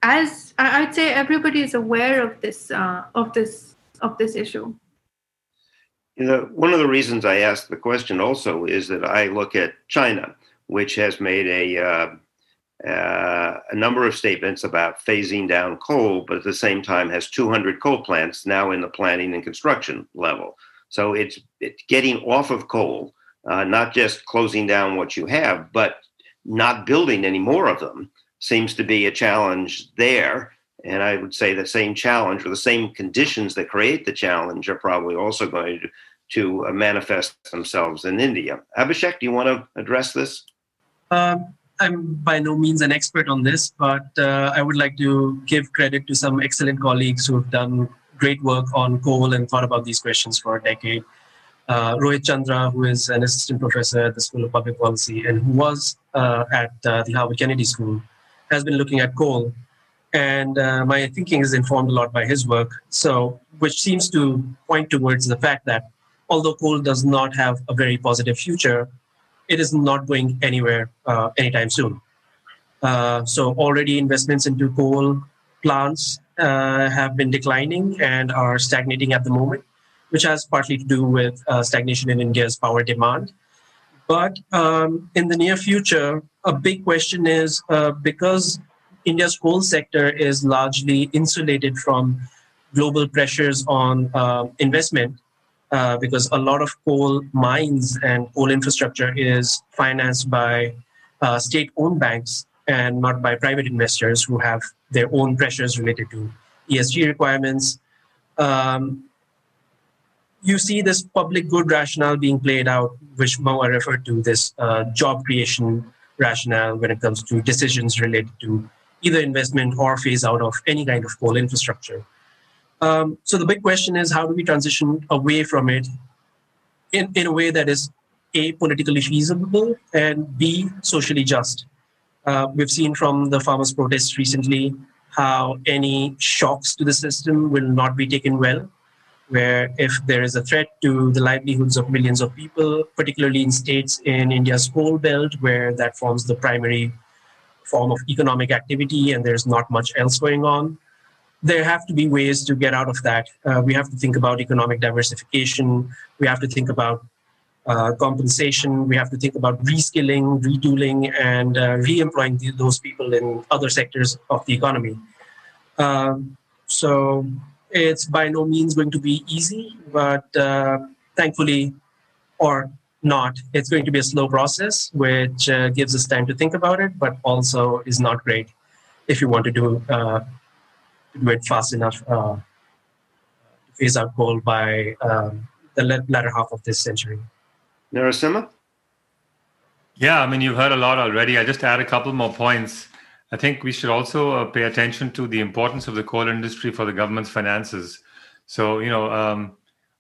as I'd say everybody is aware of this uh, of this of this issue. You know, one of the reasons I asked the question also is that I look at China, which has made a uh, uh, a number of statements about phasing down coal, but at the same time has 200 coal plants now in the planning and construction level. So it's, it's getting off of coal, uh, not just closing down what you have, but not building any more of them seems to be a challenge there. And I would say the same challenge or the same conditions that create the challenge are probably also going to, to uh, manifest themselves in India. Abhishek, do you want to address this? Um, I'm by no means an expert on this, but uh, I would like to give credit to some excellent colleagues who have done great work on coal and thought about these questions for a decade. Uh, Rohit Chandra, who is an assistant professor at the School of Public Policy and who was uh, at uh, the Harvard Kennedy School, has been looking at coal. And uh, my thinking is informed a lot by his work. So, which seems to point towards the fact that although coal does not have a very positive future, it is not going anywhere uh, anytime soon. Uh, so already investments into coal plants uh, have been declining and are stagnating at the moment, which has partly to do with uh, stagnation in India's power demand. But um, in the near future, a big question is uh, because India's coal sector is largely insulated from global pressures on uh, investment, uh, because a lot of coal mines and coal infrastructure is financed by uh, state owned banks and not by private investors who have their own pressures related to ESG requirements. Um, you see this public good rationale being played out, which Mahua referred to, this uh, job creation rationale when it comes to decisions related to either investment or phase out of any kind of coal infrastructure. Um, so the big question is how do we transition away from it in, in a way that is A, politically feasible, and B, socially just? Uh, we've seen from the farmers' protests recently how any shocks to the system will not be taken well. Where if there is a threat to the livelihoods of millions of people, particularly in states in India's coal belt, where that forms the primary form of economic activity and there's not much else going on, there have to be ways to get out of that. Uh, we have to think about economic diversification. We have to think about uh, compensation. We have to think about reskilling, retooling, and uh, re-employing those people in other sectors of the economy. Um, so it's by no means going to be easy, but uh, thankfully, or not, it's going to be a slow process, which uh, gives us time to think about it, but also is not great if you want to do do it fast enough uh, to phase out coal by um, the latter half of this century. Narasimha? Yeah, I mean, you've heard a lot already. I just add a couple more points. I think we should also uh, pay attention to the importance of the coal industry for the government's finances. So, you know, um,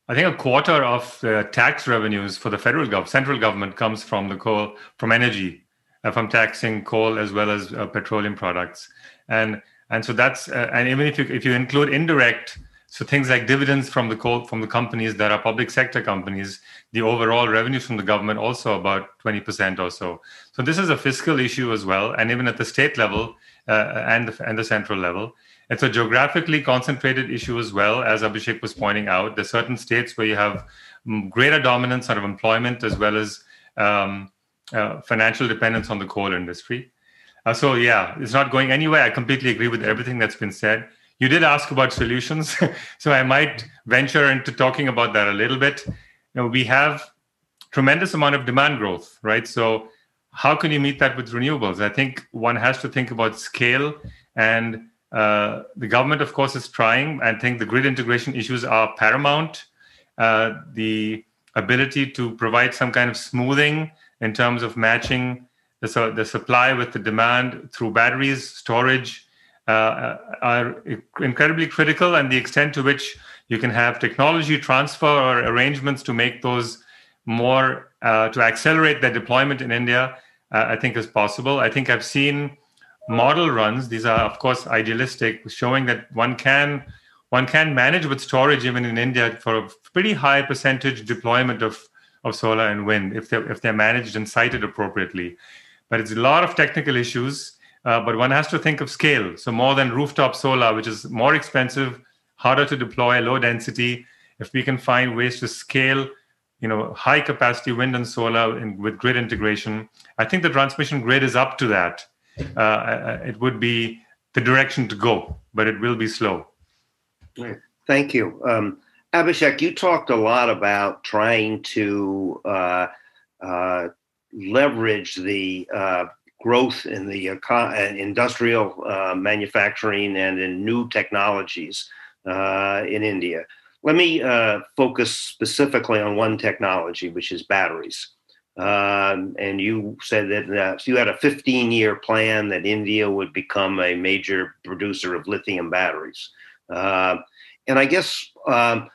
I think a quarter of the tax revenues for the federal government, central government, comes from the coal, from energy, uh, from taxing coal as well as uh, petroleum products. And and so that's uh, and even if you if you include indirect so things like dividends from the coal from the companies that are public sector companies the overall revenues from the government also about 20% or so. So this is a fiscal issue as well and even at the state level uh, and the, and the central level. It's a geographically concentrated issue as well as abhishek was pointing out. There's certain states where you have mm, greater dominance of employment as well as um, uh, financial dependence on the coal industry uh, so yeah, it's not going anywhere. I completely agree with everything that's been said. You did ask about solutions, <laughs> so I might venture into talking about that a little bit. You know, we have tremendous amount of demand growth, right? So how can you meet that with renewables? I think one has to think about scale, and uh, the government, of course, is trying. I think the grid integration issues are paramount. Uh, the ability to provide some kind of smoothing in terms of matching the, the supply with the demand through batteries, storage uh, are incredibly critical, and the extent to which you can have technology transfer or arrangements to make those more uh, to accelerate their deployment in India, uh, I think is possible. I think I've seen model runs; these are, of course, idealistic, showing that one can one can manage with storage even in India for a pretty high percentage deployment of of solar and wind if they're if they're managed and sited appropriately but it's a lot of technical issues. Uh, but one has to think of scale. So more than rooftop solar, which is more expensive, harder to deploy, low density. If we can find ways to scale, you know, high capacity wind and solar in, with grid integration, I think the transmission grid is up to that. Uh, uh it would be the direction to go, but it will be slow. Thank you. Um, Abhishek, you talked a lot about trying to uh, uh, leverage the uh, growth in the uh, industrial uh, manufacturing and in new technologies uh, in India. Let me uh, focus specifically on one technology, which is batteries. Um, and you said that uh, you had a 15 year plan that India would become a major producer of lithium batteries. and I guess um,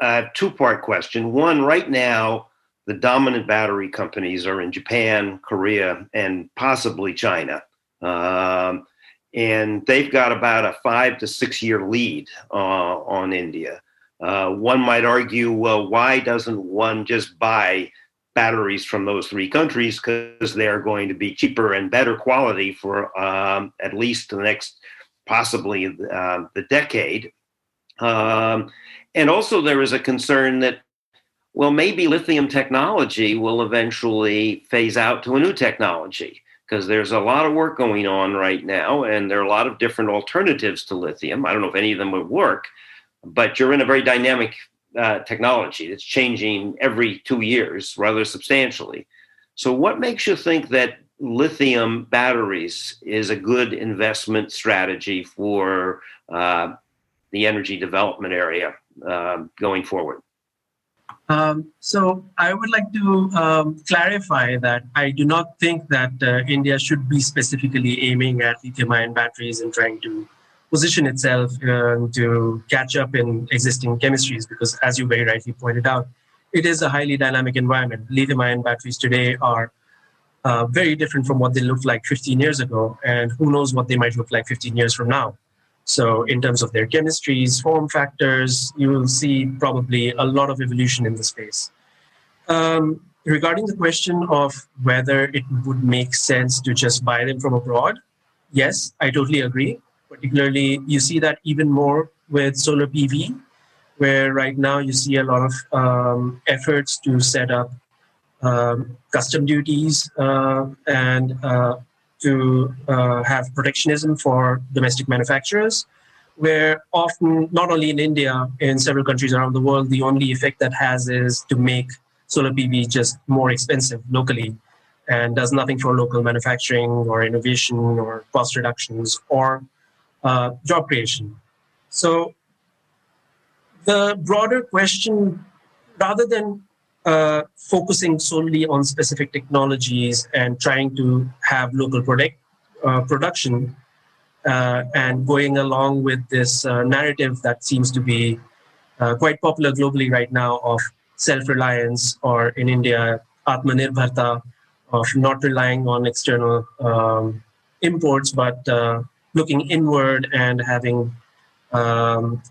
a two part question. One, right now, the dominant battery companies are in Japan, Korea, and possibly China. Um, and they've got about a five to six year lead uh, on India. Uh, one might argue, well, why doesn't one just buy batteries from those three countries because they're going to be cheaper and better quality for um, at least the next, possibly uh, the decade. Um, and also, there is a concern that, well, maybe lithium technology will eventually phase out to a new technology because there's a lot of work going on right now, and there are a lot of different alternatives to lithium. I don't know if any of them would work, but you're in a very dynamic uh, technology that's changing every two years rather substantially. So, what makes you think that lithium batteries is a good investment strategy for uh, the energy development area uh, going forward? Um, so I would like to um, clarify that I do not think that uh, India should be specifically aiming at lithium-ion batteries and trying to position itself um, to catch up in existing chemistries because, as you very rightly pointed out, it is a highly dynamic environment. Lithium-ion batteries today are uh, very different from what they looked like 15 years ago, and who knows what they might look like 15 years from now. So, in terms of their chemistries, form factors, you will see probably a lot of evolution in the space. Um, regarding the question of whether it would make sense to just buy them from abroad, yes, I totally agree. Particularly, you see that even more with solar PV, where right now you see a lot of um, efforts to set up um, custom duties uh, and uh, to uh, have protectionism for domestic manufacturers, where often, not only in India, in several countries around the world, the only effect that has is to make solar PV just more expensive locally and does nothing for local manufacturing or innovation or cost reductions or uh, job creation. So the broader question, rather than uh, focusing solely on specific technologies and trying to have local product uh, production uh, and going along with this uh, narrative that seems to be uh, quite popular globally right now of self-reliance or in India atmanirbharta of not relying on external um, imports but looking inward and having um,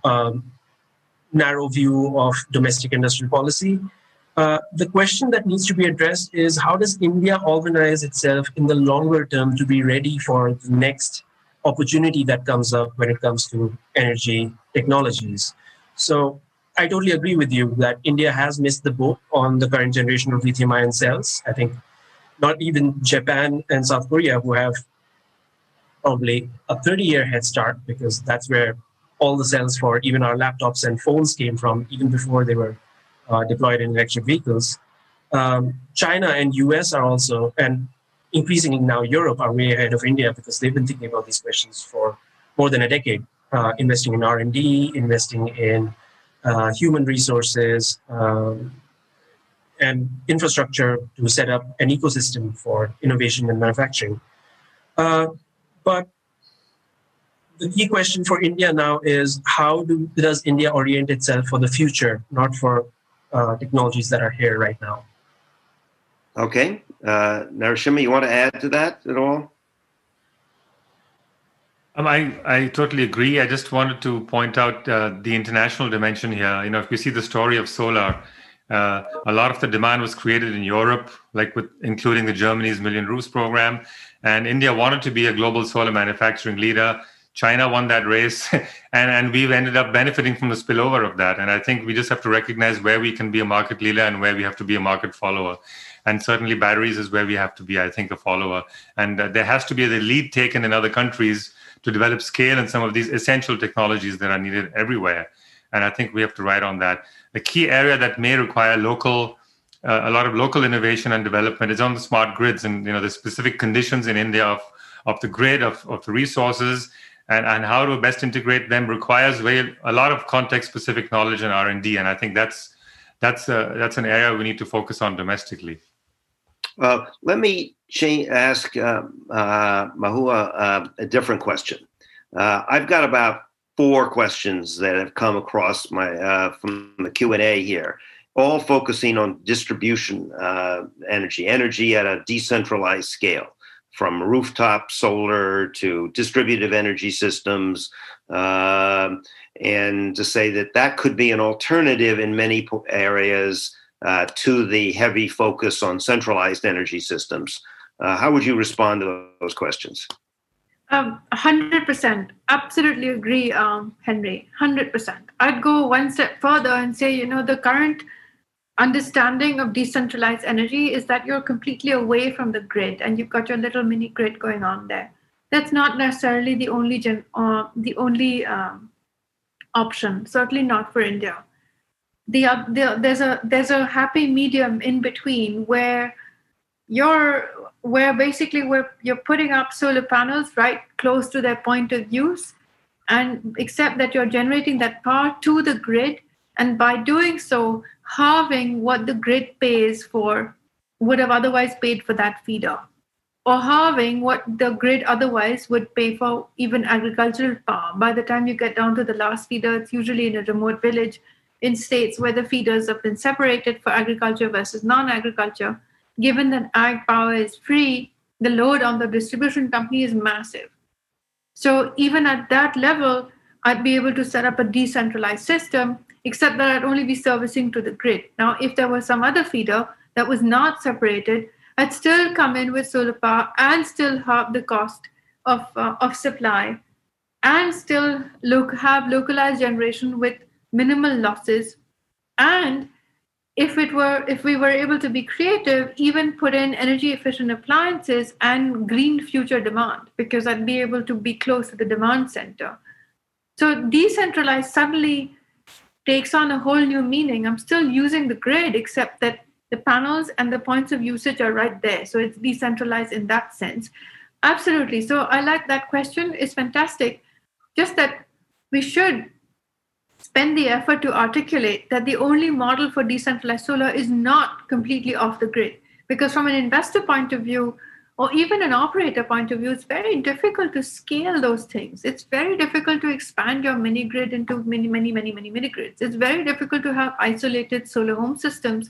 narrow view of domestic industrial policy uh, the question that needs to be addressed is how does India organize itself in the longer term to be ready for the next opportunity that comes up when it comes to energy technologies? So I totally agree with you that India has missed the boat on the current generation of lithium ion cells. I think not even Japan and South Korea, who have probably a 30 year head start, because that's where all the cells for even our laptops and phones came from, even before they were deployed in electric vehicles. Um, China and US are also, and increasingly now Europe are way ahead of India because they've been thinking about these questions for more than a decade, uh, investing in R&D, investing in uh, human resources, um, and infrastructure to set up an ecosystem for innovation and manufacturing. Uh, but the key question for India now is how do, does India orient itself for the future, not for uh, technologies that are here right now. Okay. Uh, Narasimha, you want to add to that at all? Um, I, I totally agree. I just wanted to point out uh, the international dimension here. You know, if you see the story of solar, uh, a lot of the demand was created in Europe, like with including the Germany's Million Roofs program, and India wanted to be a global solar manufacturing leader. China won that race, <laughs> and, and we've ended up benefiting from the spillover of that. And I think we just have to recognize where we can be a market leader and where we have to be a market follower. And certainly, batteries is where we have to be, I think, a follower. And uh, there has to be the lead taken in other countries to develop scale in some of these essential technologies that are needed everywhere. And I think we have to ride on that. The key area that may require local uh, a lot of local innovation and development is on the smart grids and you know the specific conditions in India of of the grid of, of the resources and, and how to best integrate them requires a lot of context specific knowledge and r&d and i think that's that's a, that's an area we need to focus on domestically uh, let me ask uh, uh, Mahua uh, a different question. Uh, I've got about four questions that have come across my from the Q and A here, all focusing on distribution energy, energy at a decentralized scale, from rooftop solar to distributive energy systems, uh, and to say that that could be an alternative in many areas uh, to the heavy focus on centralized energy systems. Uh, how would you respond to those questions? Um, 100%. Absolutely agree, um, Henry. 100%. I'd go one step further and say, you know, the current understanding of decentralized energy is that you're completely away from the grid and you've got your little mini grid going on there. That's not necessarily the only gen, uh, the only um, option. Certainly not for India. The, uh, the there's a there's a happy medium in between where you're where basically where you're putting up solar panels right close to their point of use and except that you're generating that power to the grid and by doing so halving what the grid pays for would have otherwise paid for that feeder. Or halving what the grid otherwise would pay for even agricultural power. By the time you get down to the last feeder it's usually in a remote village in states where the feeders have been separated for agriculture versus non-agriculture. Given that ag power is free, the load on the distribution company is massive. So even at that level, I'd be able to set up a decentralized system, except that I'd only be servicing to the grid. Now, if there was some other feeder that was not separated, I'd still come in with solar power and still have the cost of, uh, of supply and still look have localized generation with minimal losses and if it were if we were able to be creative even put in energy efficient appliances and green future demand because i'd be able to be close to the demand center so decentralized suddenly takes on a whole new meaning. I'm still using the grid except that the panels and the points of usage are right there. So it's decentralized in that sense. Absolutely. So i like that question. It's fantastic. Just that we should spend the effort to articulate that the only model for decentralized solar is not completely off the grid. Because from an investor point of view, or even an operator point of view, it's very difficult to scale those things. It's very difficult to expand your mini grid into many, many, many, many mini grids. It's very difficult to have isolated solar home systems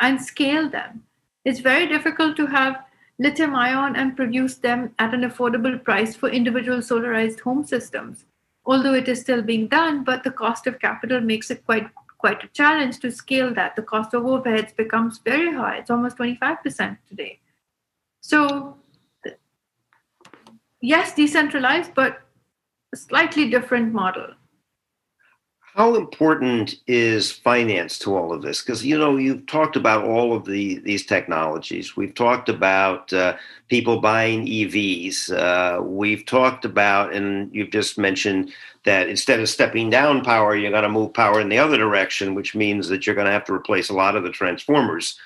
and scale them. It's very difficult to have lithium ion and produce them at an affordable price for individual solarized home systems although it is still being done, but the cost of capital makes it quite quite a challenge to scale that. The cost of overheads becomes very high. It's almost 25% today. So yes, decentralized, but a slightly different model. How important is finance to all of this? Because you know you've talked about all of the these technologies. We've talked about uh, people buying evs uh, we've talked about and you've just mentioned that instead of stepping down power you're going to move power in the other direction which means that you're going to have to replace a lot of the transformers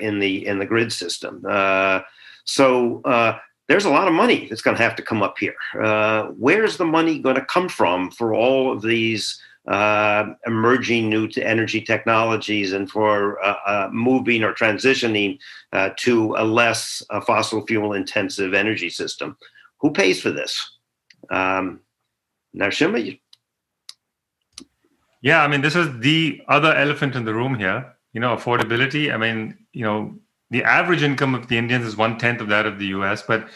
in the in the grid system uh, so uh, there's a lot of money that's going to have to come up here. Uh, where's the money going to come from for all of these uh, emerging new energy technologies and for uh, uh, moving or transitioning uh, to a less uh, fossil fuel intensive energy system. Who pays for this? Um? You- yeah, I mean, this is the other elephant in the room here. You know, affordability. I mean, you know, the average income of the Indians is one tenth of that of the US, but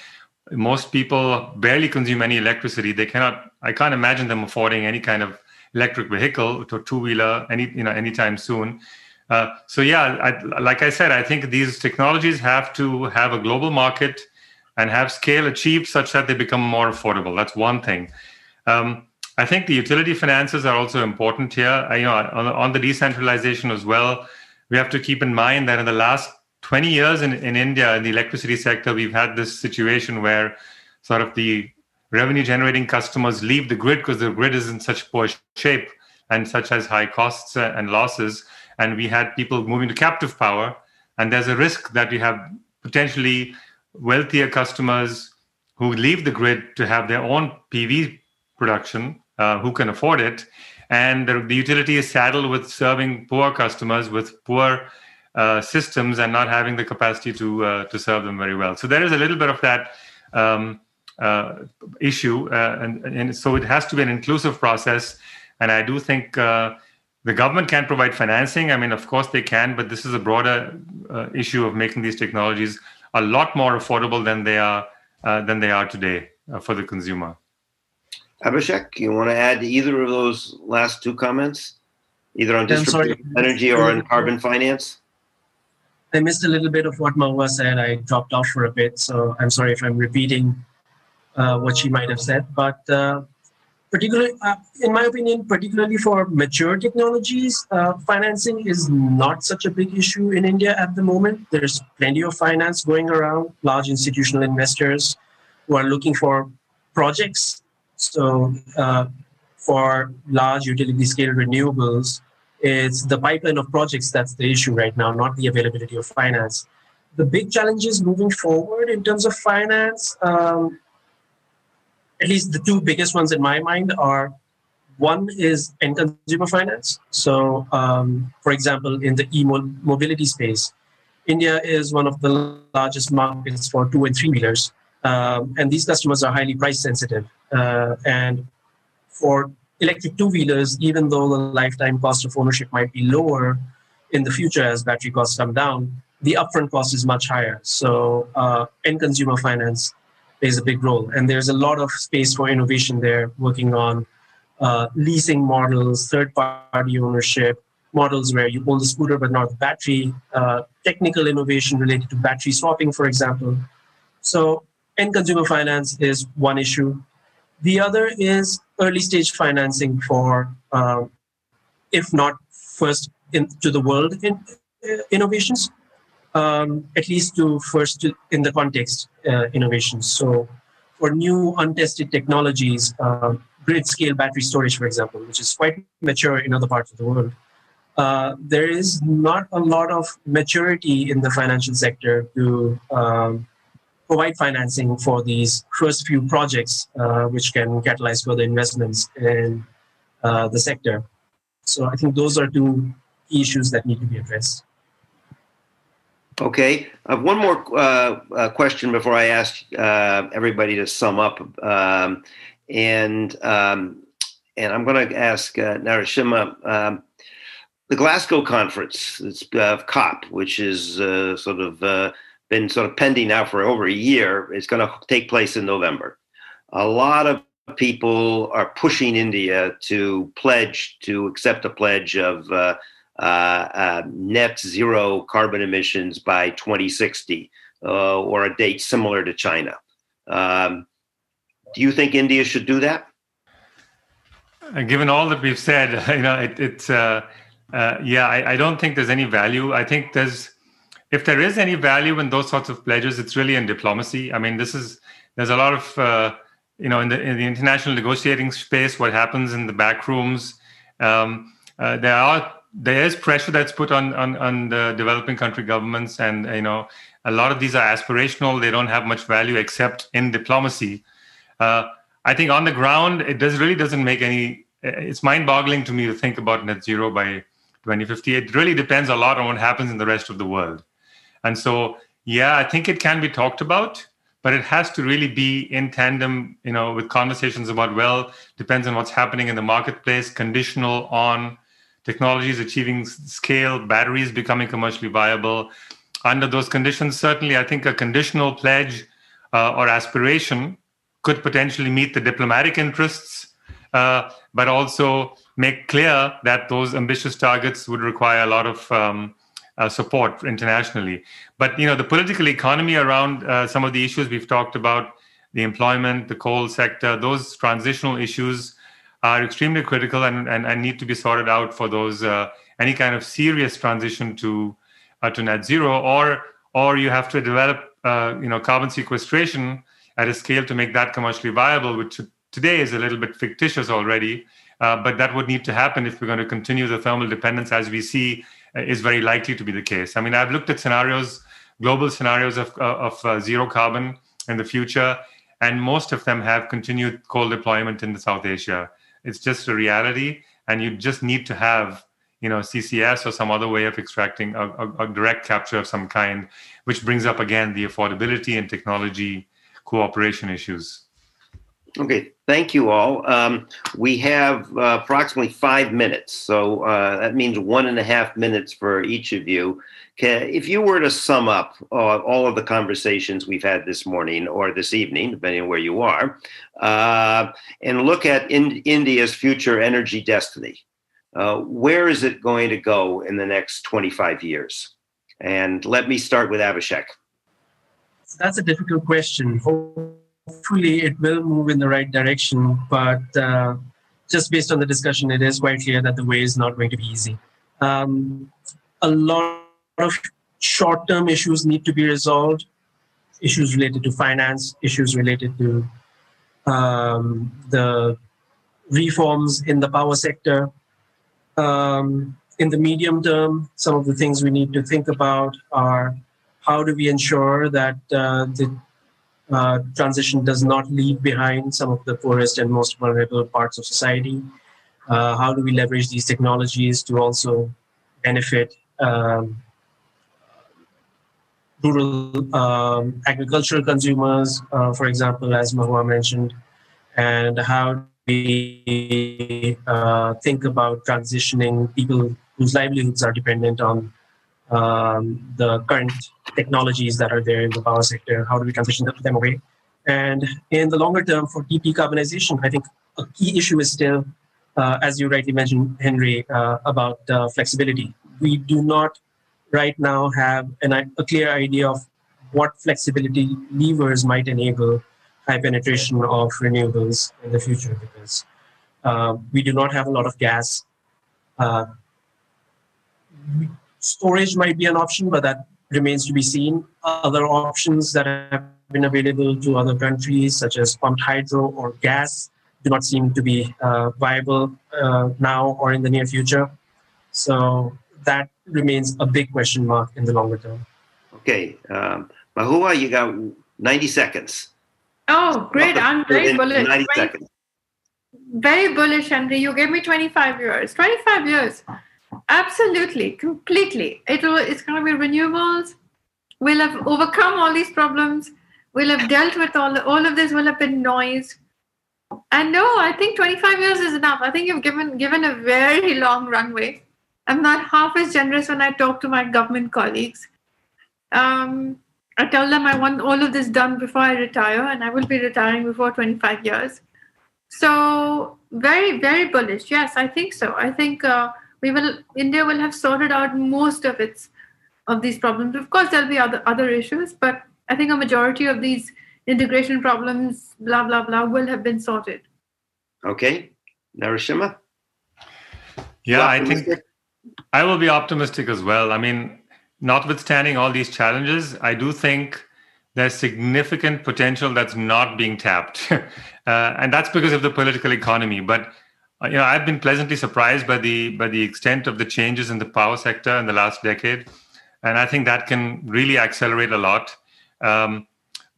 most people barely consume any electricity. They cannot, I can't imagine them affording any kind of electric vehicle to two wheeler any you know anytime soon. Uh, so yeah, I, like I said, I think these technologies have to have a global market and have scale achieved such that they become more affordable. That's one thing. Um, I think the utility finances are also important here. I, you know, on, on, the decentralization as well, we have to keep in mind that in the last 20 years in, in India, in the electricity sector, we've had this situation where sort of the revenue generating customers leave the grid because the grid is in such poor shape and such as high costs and losses. And we had people moving to captive power. And there's a risk that we have potentially wealthier customers who leave the grid to have their own PV production, uh, who can afford it. And the, the, utility is saddled with serving poor customers with poor uh, systems and not having the capacity to uh, to serve them very well. So there is a little bit of that um, uh, issue, uh, and, and so it has to be an inclusive process. And I do think uh, the government can provide financing. I mean, of course they can, but this is a broader uh, issue of making these technologies a lot more affordable than they are than they are today for the consumer. Abhishek, you want to add to either of those last two comments, either on distributed energy or on carbon finance? I missed a little bit of what Mahua said. I dropped off for a bit, so I'm sorry if I'm repeating uh, what she might have said. But uh, particularly, uh, in my opinion, particularly for mature technologies, uh, financing is not such a big issue in India at the moment. There's plenty of finance going around, large institutional investors who are looking for projects. So, uh, for large utility scale renewables, it's the pipeline of projects that's the issue right now, not the availability of finance. The big challenges moving forward in terms of finance, um, at least the two biggest ones in my mind are one is end consumer finance. So, um, for example, in the e mobility space, India is one of the largest markets for two and three wheelers. Um, and these customers are highly price sensitive. Uh, and for electric two wheelers, even though the lifetime cost of ownership might be lower in the future as battery costs come down, the upfront cost is much higher. So, uh, end consumer finance plays a big role. And there's a lot of space for innovation there, working on uh, leasing models, third party ownership, models where you own the scooter but not the battery, uh, technical innovation related to battery swapping, for example. So, end consumer finance is one issue. The other is early stage financing for, uh, if not first into the world in, uh, innovations, um, at least to first to, in the context uh, innovations. So for new untested technologies, uh, grid scale battery storage, for example, which is quite mature in other parts of the world, uh, there is not a lot of maturity in the financial sector to um, provide financing for these first few projects, uh, which can catalyze further investments in uh, the sector. So I think those are two issues that need to be addressed. Okay. Have one more uh, uh, question before I ask uh, everybody to sum up, um, and um, and I'm going to ask uh, Narasimha. Um, the Glasgow conference, it's uh, COP, which is uh, sort of been sort of pending now for over a year, is going to take place in November. A lot of people are pushing India to pledge to accept a pledge of uh, uh, net zero carbon emissions by 2060 uh, or a date similar to China. Um, do you think India should do that? Given all that we've said, <laughs> you know, it, it's uh, uh, yeah, I, I, don't think there's any value. I think there's, if there is any value in those sorts of pledges, it's really in diplomacy. I mean, this is there's a lot of uh, you know in the in the international negotiating space, what happens in the back rooms. Um, there are there is pressure that's put on, on on the developing country governments, and you know a lot of these are aspirational. They don't have much value except in diplomacy. Uh, I think on the ground, it does really doesn't make any. It's mind-boggling to me to think about net zero by 2050. It really depends a lot on what happens in the rest of the world, and so yeah, I think it can be talked about, but it has to really be in tandem, you know, with conversations about well, depends on what's happening in the marketplace, conditional on technologies achieving scale, batteries becoming commercially viable. Under those conditions, certainly, I think a conditional pledge uh, or aspiration could potentially meet the diplomatic interests, uh, but also make clear that those ambitious targets would require a lot of um, uh, support internationally. But you know, the political economy around uh, some of the issues we've talked about, the employment, the coal sector, those transitional issues are extremely critical and, and, and need to be sorted out for those uh, any kind of serious transition to uh, to net zero or or you have to develop uh, you know carbon sequestration at a scale to make that commercially viable which today is a little bit fictitious already uh, but that would need to happen if we're going to continue the thermal dependence as we see is very likely to be the case i mean i've looked at scenarios global scenarios of, uh, of zero carbon in the future and most of them have continued coal deployment in the south asia it's just a reality, and you just need to have you know CCS or some other way of extracting a, a, a direct capture of some kind, which brings up again the affordability and technology cooperation issues. Okay, thank you all. Um, we have uh, approximately five minutes, so uh, that means one and a half minutes for each of you. Okay, if you were to sum up uh, all of the conversations we've had this morning or this evening, depending on where you are, uh, and look at in India's future energy destiny, uh, where is it going to go in the next 25 years? And let me start with Abhishek. That's a difficult question hopefully it will move in the right direction. But uh, just based on the discussion, it is quite clear that the way is not going to be easy. Um, a lot of short term issues need to be resolved issues related to finance, issues related to um, the reforms in the power sector. Um, in the medium term, some of the things we need to think about are how do we ensure that uh, the uh, transition does not leave behind some of the poorest and most vulnerable parts of society? Uh, how do we leverage these technologies to also benefit um, rural um, agricultural consumers, uh, for example, as Mahua mentioned? And how do we uh, think about transitioning people whose livelihoods are dependent on um, the current technologies that are there in the power sector? How do we transition them away? And in the longer term, for decarbonization, I think a key issue is still, uh, as you rightly mentioned, Henry, uh, about uh, flexibility. We do not right now have an, a clear idea of what flexibility levers might enable high penetration of renewables in the future because uh, we do not have a lot of gas. Storage might be an option, but that remains to be seen. Other options that have been available to other countries, such as pumped hydro or gas, do not seem to be uh, viable uh, now or in the near future. So that remains a big question mark in the longer term. Okay, um, Mahua, you got 90 seconds. Oh, great! I'm very bullish. 90 seconds. Very bullish, Henry. You gave me 25 years. 25 years. Absolutely, completely. It will, it's going to be renewables. We'll have overcome all these problems. We'll have dealt with all, all of this, will have been noise. And no, I think 25 years is enough. I think you've given, given a very long runway. I'm not half as generous when I talk to my government colleagues. Um, I tell them I want all of this done before I retire, and I will be retiring before 25 years. So, very, very bullish. Yes, I think so. I think. Uh, we will India will have sorted out most of its of these problems. Of course, there'll be other other issues, but I think a majority of these integration problems, blah blah blah, will have been sorted. Okay, Narasimha. Yeah, I think I will be optimistic as well. I mean, notwithstanding all these challenges, I do think there's significant potential that's not being tapped, <laughs> uh, and that's because of the political economy. But you know, I've been pleasantly surprised by the by the extent of the changes in the power sector in the last decade, and I think that can really accelerate a lot. Um,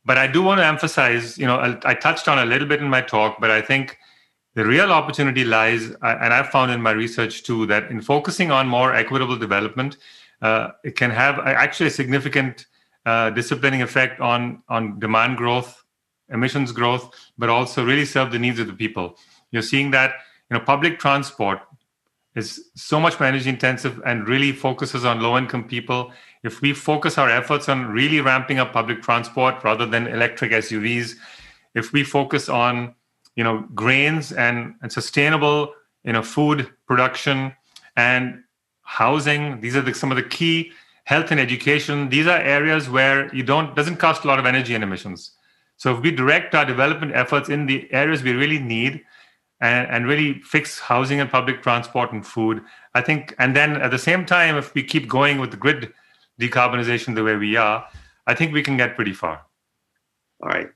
but I do want to emphasize, you know, I, I, touched on a little bit in my talk, but I think the real opportunity lies, and I've found in my research too, that in focusing on more equitable development, uh, it can have actually a significant uh, disciplining effect on on demand growth, emissions growth, but also really serve the needs of the people. You're seeing that you know public transport is so much more energy intensive and really focuses on low income people. If we focus our efforts on really ramping up public transport rather than electric suvs if we focus on you know grains and, and sustainable you know food production and housing these are the, some of the key health and education. These are areas where you don't doesn't cost a lot of energy and emissions. So if we direct our development efforts in the areas we really need and, and really fix housing and public transport and food. I think, and then at the same time, if we keep going with the grid decarbonization the way we are, I think we can get pretty far. All right.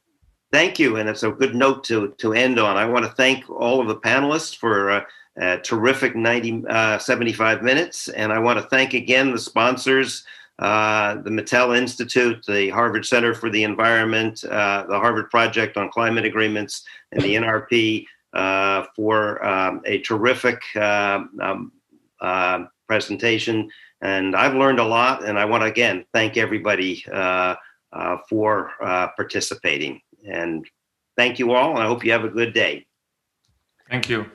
Thank you. And it's a good note to, to end on. I want to thank all of the panelists for uh, a terrific 90, uh, 75 minutes. And I want to thank again the sponsors, uh, the Mittal Institute, the Harvard Center for the Environment, uh, the Harvard Project on Climate Agreements, and the NRP uh, for um, a terrific uh, um, uh, presentation. And I've learned a lot, and I want to again thank everybody uh, for participating. And Thank you all, and I hope you have a good day. Thank you.